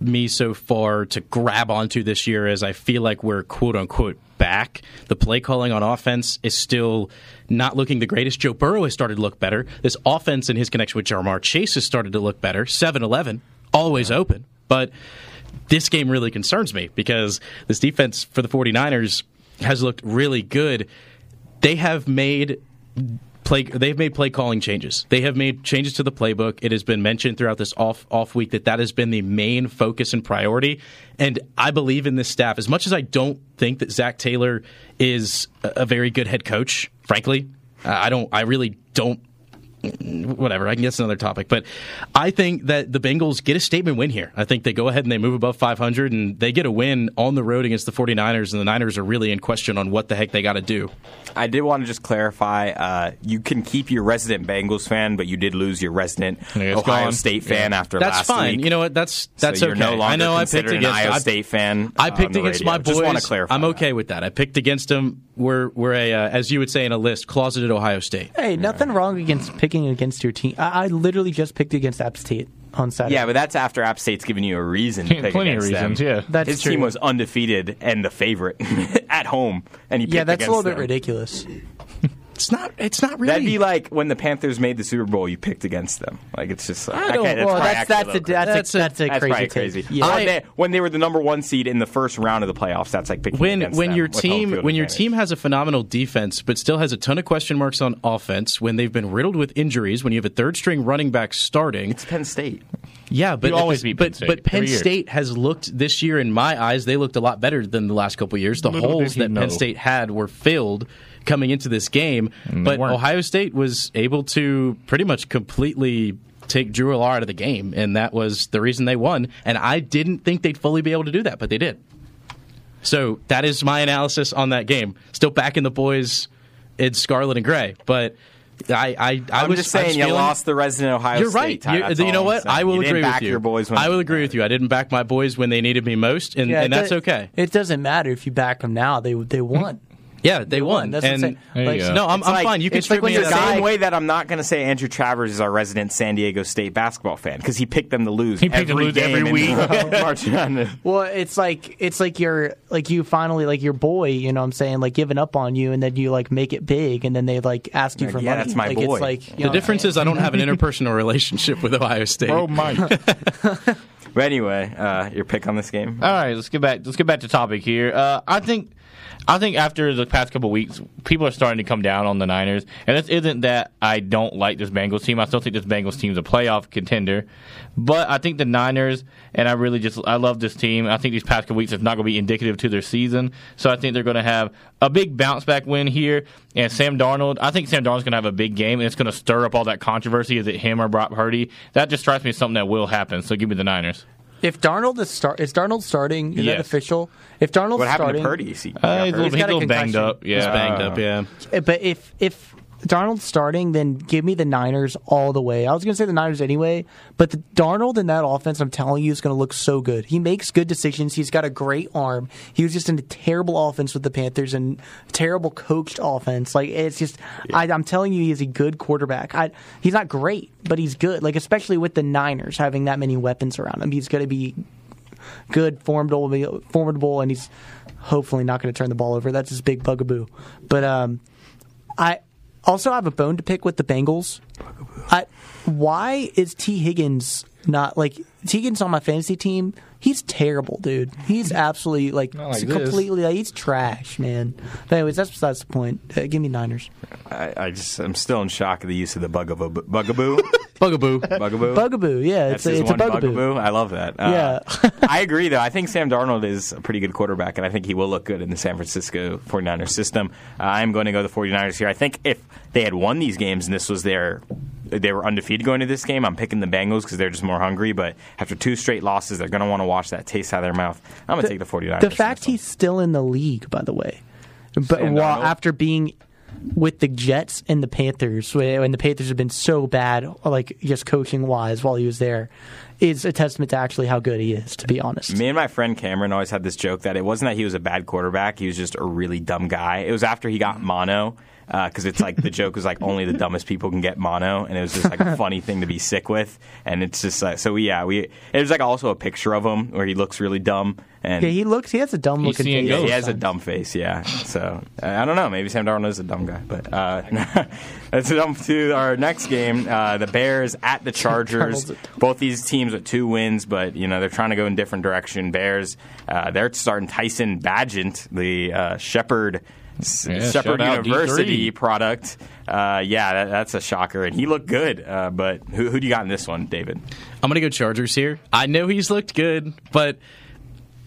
[SPEAKER 8] me so far to grab onto this year as I feel like we're quote unquote back. The play calling on offense is still not looking the greatest. Joe Burrow has started to look better. This offense and his connection with Ja'Marr Chase has started to look better. 7 11, always open. But this game really concerns me because this defense for the 49ers has looked really good. They have made play they've made play calling changes. They have made changes to the playbook. It has been mentioned throughout this off off week that that has been the main focus and priority. And I believe in this staff as much as I don't think that Zac Taylor is a, very good head coach. Frankly, uh, I don't. I really don't whatever. I can guess another topic, but I think that the Bengals get a statement win here. I think they go ahead and they move above 500 and they get a win on the road against the 49ers, and the Niners are really in question on what the heck they got to do.
[SPEAKER 6] I did want to just clarify uh, you can keep your resident Bengals fan, but you did lose your resident Ohio
[SPEAKER 7] gone.
[SPEAKER 6] State fan
[SPEAKER 7] Yeah.
[SPEAKER 6] after
[SPEAKER 8] That's
[SPEAKER 6] last
[SPEAKER 8] fine.
[SPEAKER 6] week.
[SPEAKER 8] You know what? That's
[SPEAKER 6] So
[SPEAKER 8] that's
[SPEAKER 6] you're
[SPEAKER 8] okay.
[SPEAKER 6] no longer
[SPEAKER 8] I know I picked against
[SPEAKER 6] Iowa
[SPEAKER 8] I-
[SPEAKER 6] State fan.
[SPEAKER 8] I picked against
[SPEAKER 6] radio.
[SPEAKER 8] my boys.
[SPEAKER 6] Just want to clarify.
[SPEAKER 8] I'm okay with that. I picked against them. We're we're a uh, as you would say in a list closeted Ohio State.
[SPEAKER 9] Hey, nothing wrong against picking against your team. I, I literally just picked against App State on Saturday.
[SPEAKER 6] Yeah, but that's after App State's giving you a reason to pick
[SPEAKER 7] Plenty of
[SPEAKER 6] against them.
[SPEAKER 7] reasons, yeah.
[SPEAKER 9] That's
[SPEAKER 6] His
[SPEAKER 9] true.
[SPEAKER 6] team was undefeated and the favorite at home, and he picked
[SPEAKER 9] yeah, that's a little bit
[SPEAKER 6] them.
[SPEAKER 9] ridiculous.
[SPEAKER 8] It's not. It's not really.
[SPEAKER 6] That'd be like when the Panthers made the Super Bowl, you picked against them. Like it's just.
[SPEAKER 9] Like, I don't-
[SPEAKER 6] okay,
[SPEAKER 9] well,
[SPEAKER 6] probably
[SPEAKER 9] that's-
[SPEAKER 6] actually
[SPEAKER 9] that's
[SPEAKER 6] little
[SPEAKER 9] a- that's a-
[SPEAKER 6] crazy.
[SPEAKER 9] that's a crazy take.
[SPEAKER 6] crazy.
[SPEAKER 9] Yeah.
[SPEAKER 6] When,
[SPEAKER 9] I-
[SPEAKER 6] they, when they were the number one seed in the first round of the playoffs, that's like picking
[SPEAKER 8] when
[SPEAKER 6] against
[SPEAKER 8] when
[SPEAKER 6] them
[SPEAKER 8] your team
[SPEAKER 6] field
[SPEAKER 8] when your
[SPEAKER 6] advantage.
[SPEAKER 8] team has a phenomenal defense but still has a ton of question marks on offense when they've been riddled with injuries when you have a third string running back starting
[SPEAKER 6] it's Penn State
[SPEAKER 8] yeah but
[SPEAKER 7] You always beat Penn
[SPEAKER 8] but
[SPEAKER 7] State,
[SPEAKER 8] but Penn
[SPEAKER 7] every year.
[SPEAKER 8] State has looked this year in my eyes they looked a lot better than the last couple of years the
[SPEAKER 7] Little
[SPEAKER 8] holes that Penn. State had were filled coming into this game
[SPEAKER 7] mm, And
[SPEAKER 8] but. Ohio State was able to pretty much completely take Drew Allar out of the game and that was the reason they won and I didn't think they'd fully be able to do that but they did so that is my analysis on that game. Still backing the boys in scarlet and gray, but I I, I
[SPEAKER 6] I'm
[SPEAKER 8] was
[SPEAKER 6] just saying you
[SPEAKER 8] feeling-
[SPEAKER 6] lost the resident Ohio
[SPEAKER 8] You're right.
[SPEAKER 6] tie.
[SPEAKER 8] You-
[SPEAKER 6] That's
[SPEAKER 8] you
[SPEAKER 6] all
[SPEAKER 8] know
[SPEAKER 6] I'm
[SPEAKER 8] what? I will
[SPEAKER 6] You
[SPEAKER 8] agree
[SPEAKER 6] didn't back
[SPEAKER 8] with you.
[SPEAKER 6] Your boys when
[SPEAKER 8] I will agree with you. I didn't back my boys when they needed me most, and,
[SPEAKER 9] Yeah,
[SPEAKER 8] and that's
[SPEAKER 9] do-
[SPEAKER 8] okay.
[SPEAKER 9] It doesn't matter if you back them now; they they won.
[SPEAKER 8] Yeah, they won.
[SPEAKER 9] That's what I'm
[SPEAKER 8] and
[SPEAKER 9] saying. Like,
[SPEAKER 8] no, I'm, I'm
[SPEAKER 6] like-
[SPEAKER 8] fine. You can
[SPEAKER 9] it's like when
[SPEAKER 8] me
[SPEAKER 6] the
[SPEAKER 8] that.
[SPEAKER 9] guy-
[SPEAKER 6] same way that I'm not going to say Andrew Travers is our resident San Diego State basketball fan because he picked them to lose.
[SPEAKER 7] He picked them to
[SPEAKER 6] every
[SPEAKER 7] lose
[SPEAKER 6] game
[SPEAKER 7] every week.
[SPEAKER 6] March
[SPEAKER 9] Well, it's like it's like you're like you finally like your boy, you know what I'm saying, like giving up on you and then you like make it big and then they like ask you
[SPEAKER 6] Like,
[SPEAKER 9] for
[SPEAKER 6] yeah,
[SPEAKER 9] money.
[SPEAKER 6] that's my
[SPEAKER 9] like
[SPEAKER 6] boy.
[SPEAKER 9] it's like you
[SPEAKER 8] The
[SPEAKER 9] know,
[SPEAKER 8] difference is I don't have an interpersonal relationship with Ohio State.
[SPEAKER 7] Oh, Mike.
[SPEAKER 6] But anyway, uh, your pick on this game?
[SPEAKER 7] All right, let's get back. Let's get back to topic here. Uh, I think, I think after the past couple weeks, people are starting to come down on the Niners, and this isn't that I don't like this Bengals team. I still think this Bengals team's a playoff contender, but I think the Niners, and I really just I love this team. I think these past couple weeks is not going to be indicative to their season, so I think they're going to have a big bounce back win here. And Sam Darnold, I think Sam Darnold's going to have a big game, and it's going to stir up all that controversy. Is it him or Brock Purdy? That just strikes me as something that will happen. So give me the Niners.
[SPEAKER 9] If Darnold is start, is Darnold starting? Is that official? If Darnold's
[SPEAKER 6] What happened to
[SPEAKER 9] starting,
[SPEAKER 6] Purdy? Is he-
[SPEAKER 7] Uh, he's a little,
[SPEAKER 9] He's
[SPEAKER 7] he's
[SPEAKER 9] got
[SPEAKER 7] a
[SPEAKER 9] a
[SPEAKER 7] little banged up. Yeah,
[SPEAKER 8] He's banged up, yeah.
[SPEAKER 9] But if if Darnold's starting, then give me the Niners all the way. I was going to say the Niners anyway, but the Darnold in that offense, I'm telling you, is going to look so good. He makes good decisions. He's got a great arm. He was just in a terrible offense with the Panthers and terrible coached offense. Like it's just, I, I'm telling you, he's a good quarterback. I, he's not great, but he's good. Like especially with the Niners having that many weapons around him, he's going to be good, formidable, formidable, and he's hopefully not going to turn the ball over. That's his big bugaboo. But um, I also I have a bone to pick with the Bengals. I, why is Tee Higgins not like Tee Higgins on my fantasy team? He's terrible, dude. He's absolutely like,
[SPEAKER 6] Not like this.
[SPEAKER 9] completely. Like, he's trash, man. But anyways, that's besides the point. Uh, give me Niners.
[SPEAKER 6] I, I just I'm still in shock of the use of the bugaboo. Bugaboo.
[SPEAKER 8] Bugaboo.
[SPEAKER 6] Bugaboo.
[SPEAKER 9] Bugaboo. Yeah,
[SPEAKER 6] That's
[SPEAKER 9] it's a,
[SPEAKER 6] his
[SPEAKER 9] it's a
[SPEAKER 6] one
[SPEAKER 9] bugaboo.
[SPEAKER 6] I love that. Uh, I agree, though. I think Sam Darnold is a pretty good quarterback, and I think he will look good in the San Francisco 49ers system. Uh, I'm going to go the 49ers here. I think if they had won these games and this was their they were undefeated going to this game, I'm picking the Bengals because they're just more hungry. But after two straight losses, they're going to want to wash that taste out of their mouth. I'm going to take the 49ers.
[SPEAKER 9] The fact he's still in the league, by the way, but while after being with the Jets and the Panthers, when the Panthers have been so bad, like just coaching wise, while he was there, is a testament to actually how good he is. To be honest,
[SPEAKER 6] Me and my friend Cameron always had this joke that it wasn't that he was a bad quarterback; he was just a really dumb guy. It was after he got mono, because it's like the joke was like only the dumbest people can get mono, and it was just like a funny thing to be sick with. And it's just like so. Yeah, we. It was like also a picture of him where he looks really dumb, and
[SPEAKER 9] yeah, he looks. He has a dumb looking face.
[SPEAKER 6] yeah, he has a dumb face. Yeah, so uh, I don't know. Maybe Sam Darnold is a dumb guy, but uh, let's jump to our next game: uh, the Bears at the Chargers. Both these teams with two wins, but you know they're trying to go in different direction. Bears, uh, they're starting Tyson Bagent, the uh, Shepherd. S-
[SPEAKER 7] Yeah,
[SPEAKER 6] Shepherd University
[SPEAKER 7] D3.
[SPEAKER 6] product. Uh, yeah, that, that's a shocker, and he looked good. Uh, but who, who do you got in this one, David?
[SPEAKER 8] I'm going to go Chargers here. I know he's looked good, but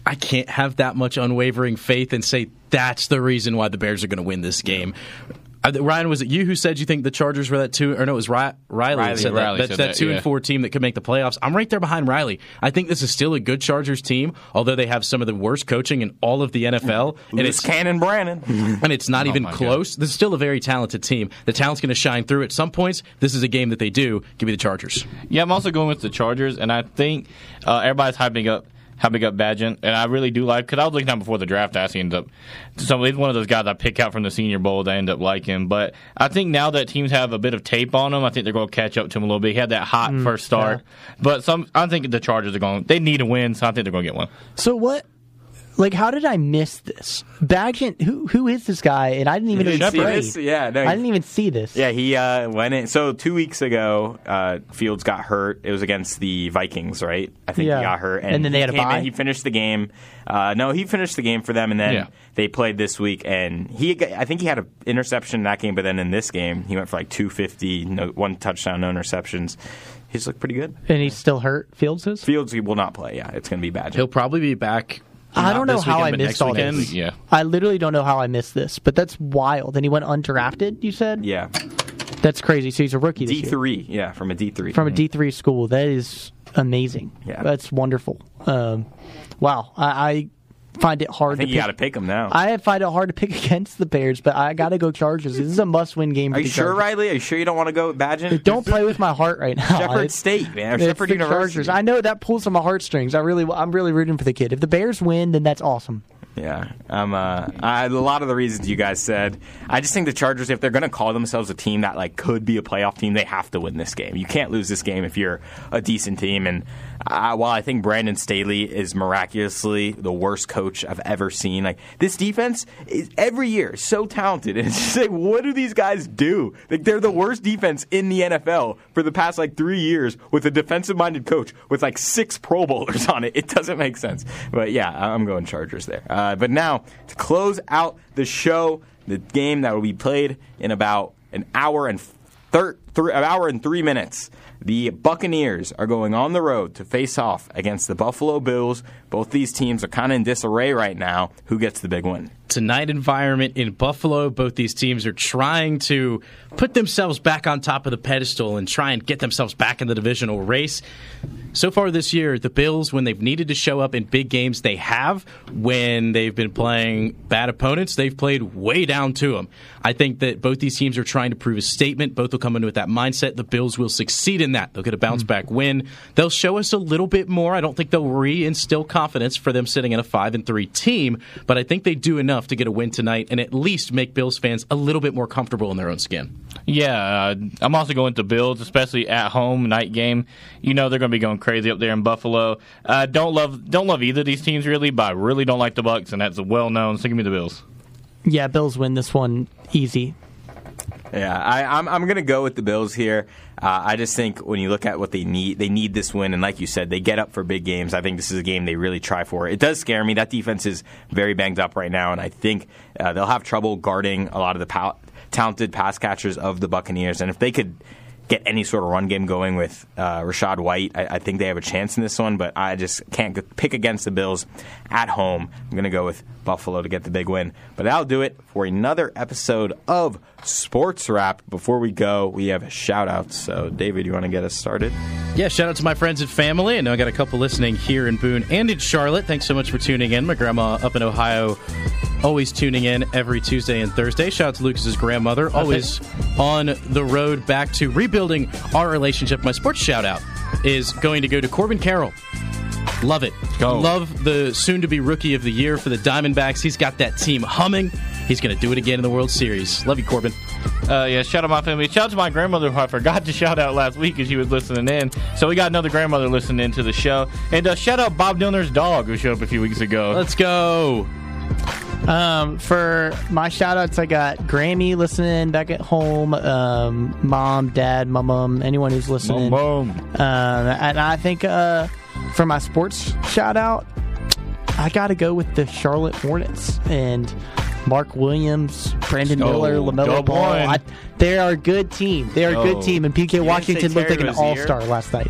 [SPEAKER 8] I can't have that much unwavering faith and say that's the reason why the Bears are going to win this game. I Ryan, was it you who said you think the Chargers were that two? Or no, it was Ri- Riley,
[SPEAKER 7] Riley-
[SPEAKER 8] that said
[SPEAKER 7] Riley
[SPEAKER 8] that.
[SPEAKER 7] said
[SPEAKER 8] that,
[SPEAKER 7] that,
[SPEAKER 8] two
[SPEAKER 7] yeah.
[SPEAKER 8] and four team that could make the playoffs. I'm right there behind Riley. I think this is still a good Chargers team, although they have some of the worst coaching in all of the NFL. and it's
[SPEAKER 6] Cannon Brannon.
[SPEAKER 8] and it's not
[SPEAKER 7] Oh
[SPEAKER 8] even
[SPEAKER 7] my God.
[SPEAKER 8] close. This is still a very talented team. The talent's going to shine through at some points. This is a game that they do. Give me the Chargers.
[SPEAKER 7] Yeah, I'm also going with the Chargers, and I think uh, everybody's hyping up hyping up Bagent, and I really do like because I was looking at him before the draft. I actually ended up so he's one of those guys I pick out from the Senior Bowl that I end up liking. But I think now that teams have a bit of tape on him, I think they're going to catch up to him a little bit. He had that hot
[SPEAKER 9] Mm,
[SPEAKER 7] first start, but some I think the Chargers are going. They need a win, so I think they're going to get one.
[SPEAKER 9] So what? Like, how did I miss this? Bagent, who who is this guy? And I didn't even know he
[SPEAKER 6] didn't see this? Yeah, no,
[SPEAKER 9] I didn't even see this.
[SPEAKER 6] Yeah, he uh, went in. So two weeks ago, uh, Fields got hurt. It was against the Vikings, right? I think
[SPEAKER 9] Yeah.
[SPEAKER 6] he got hurt,
[SPEAKER 9] And then they had a
[SPEAKER 6] came in. He finished the game. Uh, no, he finished the game for them, and then
[SPEAKER 7] Yeah.
[SPEAKER 6] they played this week. And he, I think he had an interception in that game, but then in this game, he went for like two fifty, no, one touchdown, no interceptions. He's looked pretty good.
[SPEAKER 9] And he's still hurt. Fields is.
[SPEAKER 6] Fields he will not play. Yeah, it's going to be bad.
[SPEAKER 8] He'll probably be back.
[SPEAKER 9] I don't know how
[SPEAKER 8] weekend,
[SPEAKER 9] I missed all
[SPEAKER 8] weekend.
[SPEAKER 9] this.
[SPEAKER 7] Yeah.
[SPEAKER 9] I literally don't know how I missed this, but that's wild. And he went undrafted. You said
[SPEAKER 6] Yeah,
[SPEAKER 9] that's crazy. So he's a rookie
[SPEAKER 6] D three. Yeah, from a D three.
[SPEAKER 9] from a D three school. That is amazing.
[SPEAKER 6] Yeah.
[SPEAKER 9] that's wonderful. Um, wow, I, I find it hard
[SPEAKER 6] I think
[SPEAKER 9] to
[SPEAKER 6] you got to pick him now.
[SPEAKER 9] I find it hard to pick against the Bears, but I got to go Chargers. This is a must win game. For
[SPEAKER 6] Are you sure,
[SPEAKER 9] Chargers.
[SPEAKER 6] Riley? Are you sure you don't want to go Bagent?
[SPEAKER 9] Don't play with my heart right now.
[SPEAKER 6] Shepherd State, man. Shepherd University.
[SPEAKER 9] Chargers. I know that pulls on my heartstrings. I really, I'm really rooting for the kid. If the Bears win, then that's awesome.
[SPEAKER 6] Yeah, um, uh, I, a lot of the reasons you guys said. I just think the Chargers, if they're going to call themselves a team that like could be a playoff team, they have to win this game. You can't lose this game if you're a decent team. And uh, while I think Brandon Staley is miraculously the worst coach I've ever seen, like this defense is every year so talented, and it's just like, what do these guys do? Like they're the worst defense in the NFL for the past like three years with a defensive-minded coach with like six Pro Bowlers on it. It doesn't make sense. But yeah, I'm going Chargers there. Uh, but now to close out the show, the game that will be played in about an hour and thir- an hour and three minutes. The Buccaneers are going on the road to face off against the Buffalo Bills. Both these teams are kind of in disarray right now. Who gets the big win?
[SPEAKER 8] Tonight environment in Buffalo. Both these teams are trying to put themselves back on top of the pedestal and try and get themselves back in the divisional race. So far this year, the Bills, when they've needed to show up in big games, they have. When they've been playing bad opponents, they've played way down to them. I think that both these teams are trying to prove a statement. Both will come in with that mindset. The Bills will succeed in that. They'll get a bounce back win. They'll show us a little bit more. I don't think they'll reinstill confidence for them sitting in a five and three team, but I think they do enough to get a win tonight and at least make Bills fans a little bit more comfortable in their own skin.
[SPEAKER 7] Yeah, uh, I'm also going to Bills, especially at home night game. You know they're going to be going crazy up there in Buffalo. Uh, don't love don't love either of these teams really, but I really don't like the Bucks, and that's a well known. So give me the Bills.
[SPEAKER 9] Yeah, Bills win this one easy.
[SPEAKER 6] Yeah, I, I'm I'm gonna go with the Bills here. Uh, I just think when you look at what they need, they need this win, and like you said, they get up for big games. I think this is a game they really try for. It does scare me. That defense is very banged up right now, and I think uh, they'll have trouble guarding a lot of the talented pass catchers of the Buccaneers. And if they could get any sort of run game going with uh, Rachaad White, I, I, think they have a chance in this one. But I just can't pick against the Bills at home. I'm going to go with Buffalo to get the big win. But that'll do it for another episode of SportsWrapp. Before we go, we have a shout out. So, David, you want to get us started?
[SPEAKER 8] Yeah, shout out to my friends and family. I know I got a couple listening here in Boone and in Charlotte. Thanks so much for tuning in. My grandma up in Ohio always tuning in every Tuesday and Thursday. Shout out to Lucas's grandmother, always on the road back to rebuilding our relationship. My sports shout out is going to go to Corbin Carroll. Love it.
[SPEAKER 7] Go.
[SPEAKER 8] Love the soon to be rookie of the year for the Diamondbacks. He's got that team humming. He's going to do it again in the World Series. Love you, Corbin.
[SPEAKER 7] Uh, yeah, shout out my family. Shout out to my grandmother who I forgot to shout out last week because she was listening in. So we got another grandmother listening in to the show. And uh, shout out Bob Dillner's dog who showed up a few weeks ago.
[SPEAKER 8] Let's go.
[SPEAKER 9] Um, for my shout outs, I got Grammy listening back at home, um, mom, dad, my mom, anyone who's listening.
[SPEAKER 7] Mom,
[SPEAKER 9] Um, and I think uh, for my sports shout out, I got to go with the Charlotte Hornets and Mark Williams, Brandon
[SPEAKER 7] Oh,
[SPEAKER 9] Miller, LaMelo Ball. I, they are a good team. They are a
[SPEAKER 7] Oh.
[SPEAKER 9] good team. And PK
[SPEAKER 6] didn't
[SPEAKER 9] Washington looked like an all star last night.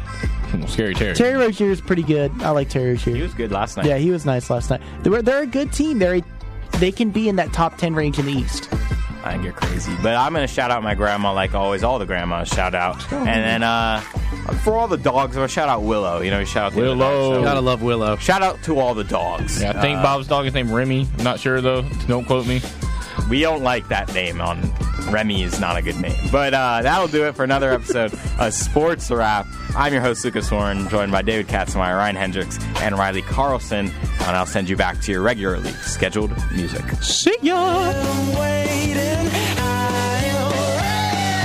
[SPEAKER 7] Scary Terry.
[SPEAKER 9] Terry Rozier is pretty good. I like Terry Rozier.
[SPEAKER 6] He was good last night.
[SPEAKER 9] Yeah, he was nice last night. They're, they're a good team. They're a, they can be in that top ten range in the East.
[SPEAKER 6] I think you're crazy. But I'm going to shout out my grandma, like always. All the grandmas shout out. And then uh, for all the dogs, I'm going to shout out Willow. You know, shout out to
[SPEAKER 7] Willow.
[SPEAKER 6] dogs, so-
[SPEAKER 8] Gotta love Willow.
[SPEAKER 6] Shout out to all the dogs.
[SPEAKER 7] Yeah, I think
[SPEAKER 6] Uh,
[SPEAKER 7] Bob's dog is named Remy. I'm not sure though. Don't quote me.
[SPEAKER 6] We don't like that name on Remy is not a good name. But uh, that'll do it for another episode of SportsWrapp. I'm your host, Lucas Warren, joined by David Katzenmaier, Ryan Hendrix, and Riley Carlson. And I'll send you back to your regularly scheduled music.
[SPEAKER 8] See ya.
[SPEAKER 17] waiting